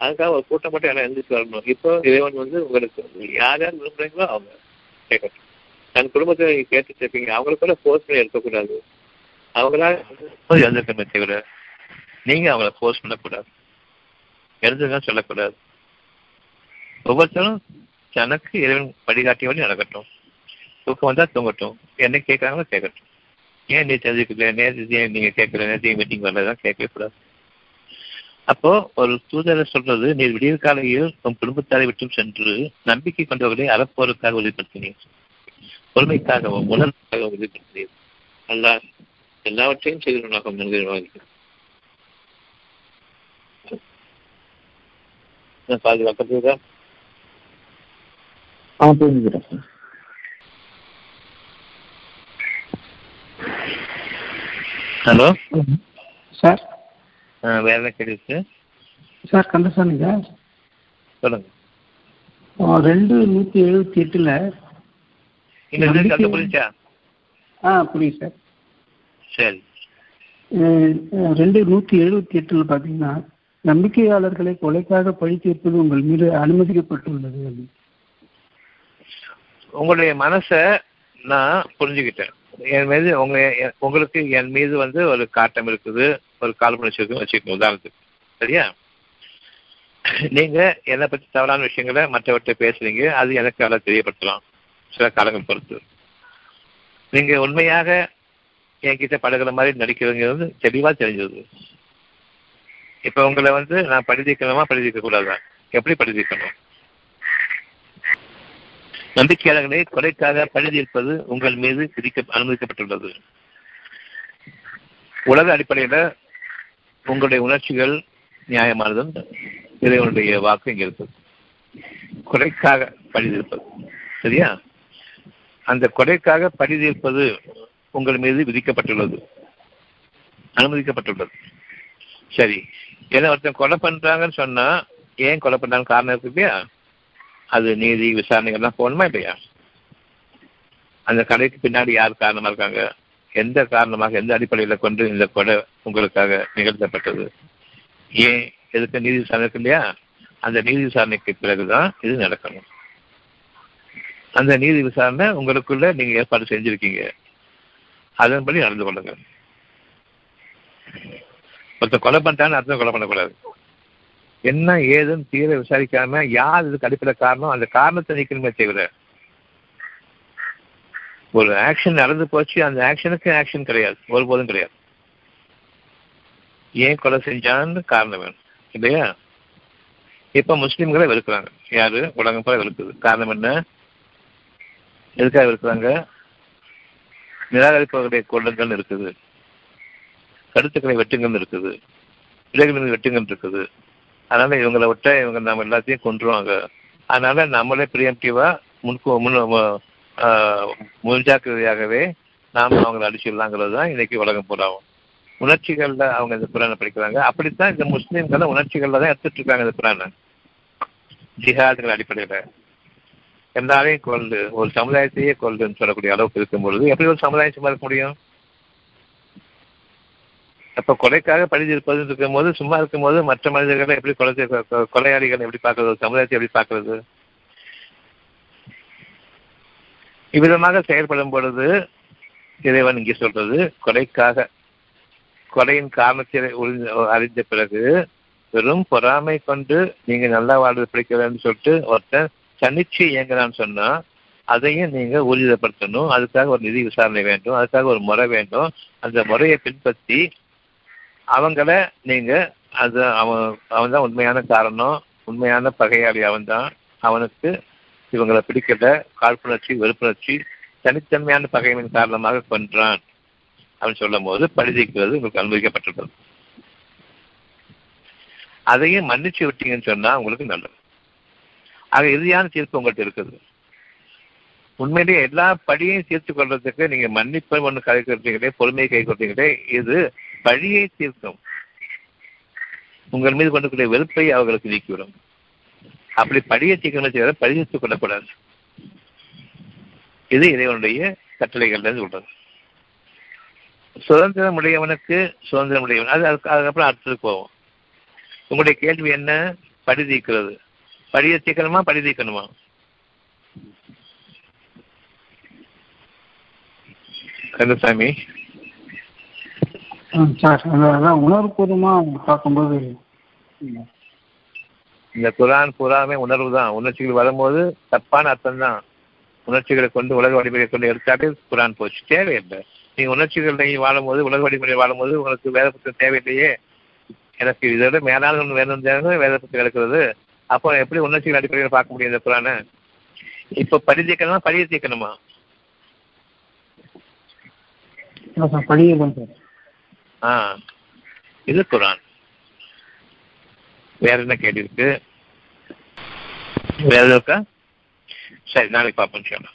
அதுக்காக ஒரு கூட்டம் மட்டும் எல்லாம் எழுந்துட்டு வரணும். இப்போ இறைவன் வந்து உங்களுக்கு யார் யார் விரும்புறீங்களோ அவங்க கேட்கட்டும். தன் குடும்பத்தை நீங்கள் கேட்டுட்டு இருப்பீங்க. அவங்களுக்குள்ள ஃபோர்ஸ் பண்ணி எடுக்கக்கூடாது அவங்களா எழுந்திருக்கமே தவிர நீங்க அவங்கள ஃபோர்ஸ் பண்ணக்கூடாது. எழுதுங்க சொல்லக்கூடாது. ஒவ்வொருத்தரும் தனக்கு இறைவன் வழிகாட்டிய வழி நடக்கட்டும். தூக்கம் வந்தா தூங்கட்டும். என்ன கேட்கறாங்களோ கேட்கட்டும். ஏன் நீ தெரிஞ்சுக்கல? நேரத்தையும் நீங்க கேட்கல. நேரத்தையும் மீட்டிங் வரலாம் கேட்கவே கூடாது. அப்போ ஒரு தூதரை சொல்றது நீ விடிய காலையில் உன் குடும்பத்தாரை விட்டும் சென்று நம்பிக்கை கொண்டவர்களை அறப்போருக்காக உறுதிப்படுத்தினீர். பொறுமைக்காகவும் உணர்வுக்காக உறுதிப்படுத்தினீர். அல்ல எல்லாவற்றையும் நிர்வாகிக்கிறேன் பாதுகாக்கிறதா ஆ புரிஞ்சுக்கிறேன் சார் ஹலோ? சார்? வேற என்ன கேள்வி சார் கந்தசாமிங்க சொல்லுங்க. ரெண்டு நூற்றி எழுபத்தி எட்டில் புரிஞ்சா ஆ புரியுது சார். சரி. ரெண்டு நூற்றி எழுபத்தி எட்டில் பார்த்தீங்கன்னா நம்பிக்கையாளர்களை கொலைக்காக பழி தீர்ப்பது உங்கள் மீது அனுமதிக்கப்பட்டுள்ளது உங்களுடைய மனசை நான் புரிஞ்சுக்கிட்டேன். என் மீது உங்க உங்களுக்கு என் மீது வந்து ஒரு காட்டம் இருக்குது ஒரு கால்புணர்ச்சி இருக்கு வச்சுக்கோங்க உதாரணத்துக்கு. சரியா? நீங்க என்னை பத்தி தவறான விஷயங்களை மற்றவர்கிட்ட பேசுறீங்க அது எனக்கு அதை தெரியப்படுத்தலாம் சில காலங்கள் பொறுத்து. நீங்க உண்மையாக என்கிட்ட பழகுற மாதிரி நடிக்கிறதுங்கிறது தெளிவா தெரிஞ்சது. இப்ப உங்களை வந்து நான் படிதிக்கணுமா படிதிக்க கூடாதா எப்படி படிதிக்கணும் நம்பிக்கையாளர்களை கொலைக்காக பழுதியிருப்பது உங்கள் மீது விதிக்க அனுமதிக்கப்பட்டுள்ளது. உலக அடிப்படையில் உங்களுடைய உணர்ச்சிகள் நியாயமானதும் இறைவனுடைய வாக்கு இங்கே இருக்குது கொலைக்காக பழுதியிருப்பது சரியா? அந்த கொலைக்காக பழுதியிருப்பது உங்கள் மீது விதிக்கப்பட்டுள்ளது. அனுமதிக்கப்பட்டுள்ளது. சரி. ஏன்னா ஒருத்தன் கொலை பண்றாங்கன்னு சொன்னா ஏன் கொலை பண்றாங்க காரணம் இருக்கு இல்லையா? அது நீதி விசாரணைகள்லாம் போகணுமா இல்லையா? அந்த கடைக்கு பின்னாடி யார் காரணமா இருக்காங்க? எந்த காரணமாக எந்த அடிப்படையில கொண்டு இந்த கொலை உங்களுக்காக நிகழ்த்தப்பட்டது? ஏன் எதுக்கு நீதி விசாரணை இருக்கு இல்லையா? அந்த நீதி விசாரணைக்கு பிறகுதான் இது நடக்கணும். அந்த நீதி விசாரணை உங்களுக்குள்ள நீங்க ஏற்பாடு செஞ்சிருக்கீங்க. அதன்படி நடந்து கொள்ளுங்கள். ஒருத்தர் கொலை பண்ணிட்டான்னு அர்த்தம் கொலை பண்ணக்கூடாது. என்ன ஏதுன்னு தீர விசாரிக்காம யார் இதுக்கு அடிப்படை காரணம்? அந்த காரணத்தை நீக்கணுமே தவிர ஒரு ஆக்ஷன் நடந்து போச்சு அந்த ஆக்ஷனுக்கு ஆக்ஷன் கிடையாது. ஒருபோதும் கிடையாது. ஏன் கொலை செஞ்சான்னு காரணம் வேணும். இல்லையா? இப்ப முஸ்லிம்களை வெறுக்கிறாங்க. யாரு? உலகம் போல வெறுக்குது. காரணம் என்ன? எதுக்காக வெறுக்கிறாங்க? நிராகரிப்பவர்களுடைய கொள்ளுங்கள் இருக்குது. கருத்துக்களை வெட்டுங்கன்னு இருக்குது. இடைகளில் வெட்டுங்கன்னு இருக்குது. அதனால இவங்களை விட்ட இவங்க நம்ம எல்லாத்தையும் கொண்டுருவாங்க அதனால நம்மளே பிரியம்டிவா முன்கூ முன் முன்ஜாக்கிரதையாகவே நாம் அவங்களை அடிச்சிடலாங்கிறது தான் இன்னைக்கு உலகம் பூராவும் உணர்ச்சிகளில் அவங்க இந்த புராணம் படிக்கிறாங்க. அப்படித்தான் இந்த முஸ்லீம்களை உணர்ச்சிகளில் தான் எடுத்துட்டு இருக்காங்க இந்த புராணம். ஜிஹாதுகள் அடிப்படையில். எல்லாரையும் கொள்ளு ஒரு சமுதாயத்தையே கொள்ளுன்னு சொல்லக்கூடிய அளவுக்கு இருக்கும் பொழுது எப்படி ஒரு சமுதாயம் சும்மா இருக்க முடியும்? அப்ப கொலைக்காக பழிது இருக்கும் இருக்கும்போது சும்மா இருக்கும்போது மற்ற மனிதர்களை எப்படி கொலை கொலையாளிகளை எப்படி பார்க்கறது சமுதாயத்தை எப்படி பார்க்கறது? இவ்விதமாக செயல்படும் பொழுது இறைவன் இங்கே சொல்றது கொலைக்காக கொலையின் காரணத்தை அறிந்த பிறகு வெறும் பொறாமை கொண்டு நீங்க நல்லா வாழ்றது பிடிக்க வேண்டும் சொல்லிட்டு ஒருத்தன் தனிச்சு இயங்குறான்னு சொன்னா அதையும் நீங்க ஊர்ஜிதப்படுத்தணும் அதுக்காக ஒரு நிதி விசாரணை வேண்டும். அதுக்காக ஒரு முறை வேண்டும். அந்த முறையை பின்பற்றி அவங்கள நீங்க அது அவன் அவன் தான் உண்மையான காரணம். உண்மையான பகையாளி அவன் தான் அவனுக்கு இவங்களை பிடிக்கல. காழ்ப்புணர்ச்சி வெறுப்புணர்ச்சி தனித்தன்மையான பகைமையின் காரணமாக கொன்றான் அப்படின்னு சொல்லும் போது பரிதிக்கிறது உங்களுக்கு அனுமதிக்கப்பட்டிருக்கிறது அதையும் மன்னிச்சு விட்டீங்கன்னு சொன்னா உங்களுக்கு நல்லது. ஆக இறுதியான தீர்ப்பு உங்கள்கிட்ட இருக்குது. உண்மையிலேயே எல்லா படியையும் தீர்த்து கொள்றதுக்கு நீங்க மன்னிப்பை ஒன்று கை கொடுத்தீங்களே பொறுமையை கை கொடுத்தீங்களே இது பழியை தீர்க்கும். உங்கள் மீது கொண்டக்கூடிய வெறுப்பை அவர்களுக்கு நீக்கிவிடும். அப்படி பழியை தீர்க்கணும் செய்ய பழித்து கொள்ளக்கூடாது. இது இறைவனுடைய கட்டளைகள்ல சொல்றது. சுதந்திரம் உடையவனுக்கு சுதந்திரம் உடையவன் அது அதுக்கு அதுக்கப்புறம் அடுத்தது போவோம். உங்களுடைய கேள்வி என்ன? படி தீர்க்கிறது. படியை தீக்கணுமா படி தீர்க்கணுமா? கந்தசாமி ஆ, சார். அது அதான் உணர்வுபூர்வமாக பார்க்கும்போது ம், இந்த குரான் பூராமே உணர்வு தான். உணர்ச்சிகள் வரும்போது தப்பான அர்த்தம் தான். உணர்ச்சிகளை கொண்டு உலக வழிமுறையை கொண்டு எடுத்தாலே குரான் போச்சு. தேவையில்லை. நீங்க உணர்ச்சிகளை வாழும்போது உலக வழிமுறையை வாழும்போது உங்களுக்கு வேத புத்தகம் தேவையில்லையே. எனக்கு இதை விட மேலான ஒன்று வேணும் தேவை வேத புத்தகம் இருக்கிறது அப்போ எப்படி உணர்ச்சிகள் அடிப்படையில் பார்க்க முடியும் இந்த குரானை? இப்போ படி தீர்க்கணுமா படியை சார். ஆ. இது குரான். வேற என்ன கேள்வி இருக்கு? வேற எதுவும் இருக்கா? சரி நாளைக்கு பார்ப்போம் சொல்லலாம்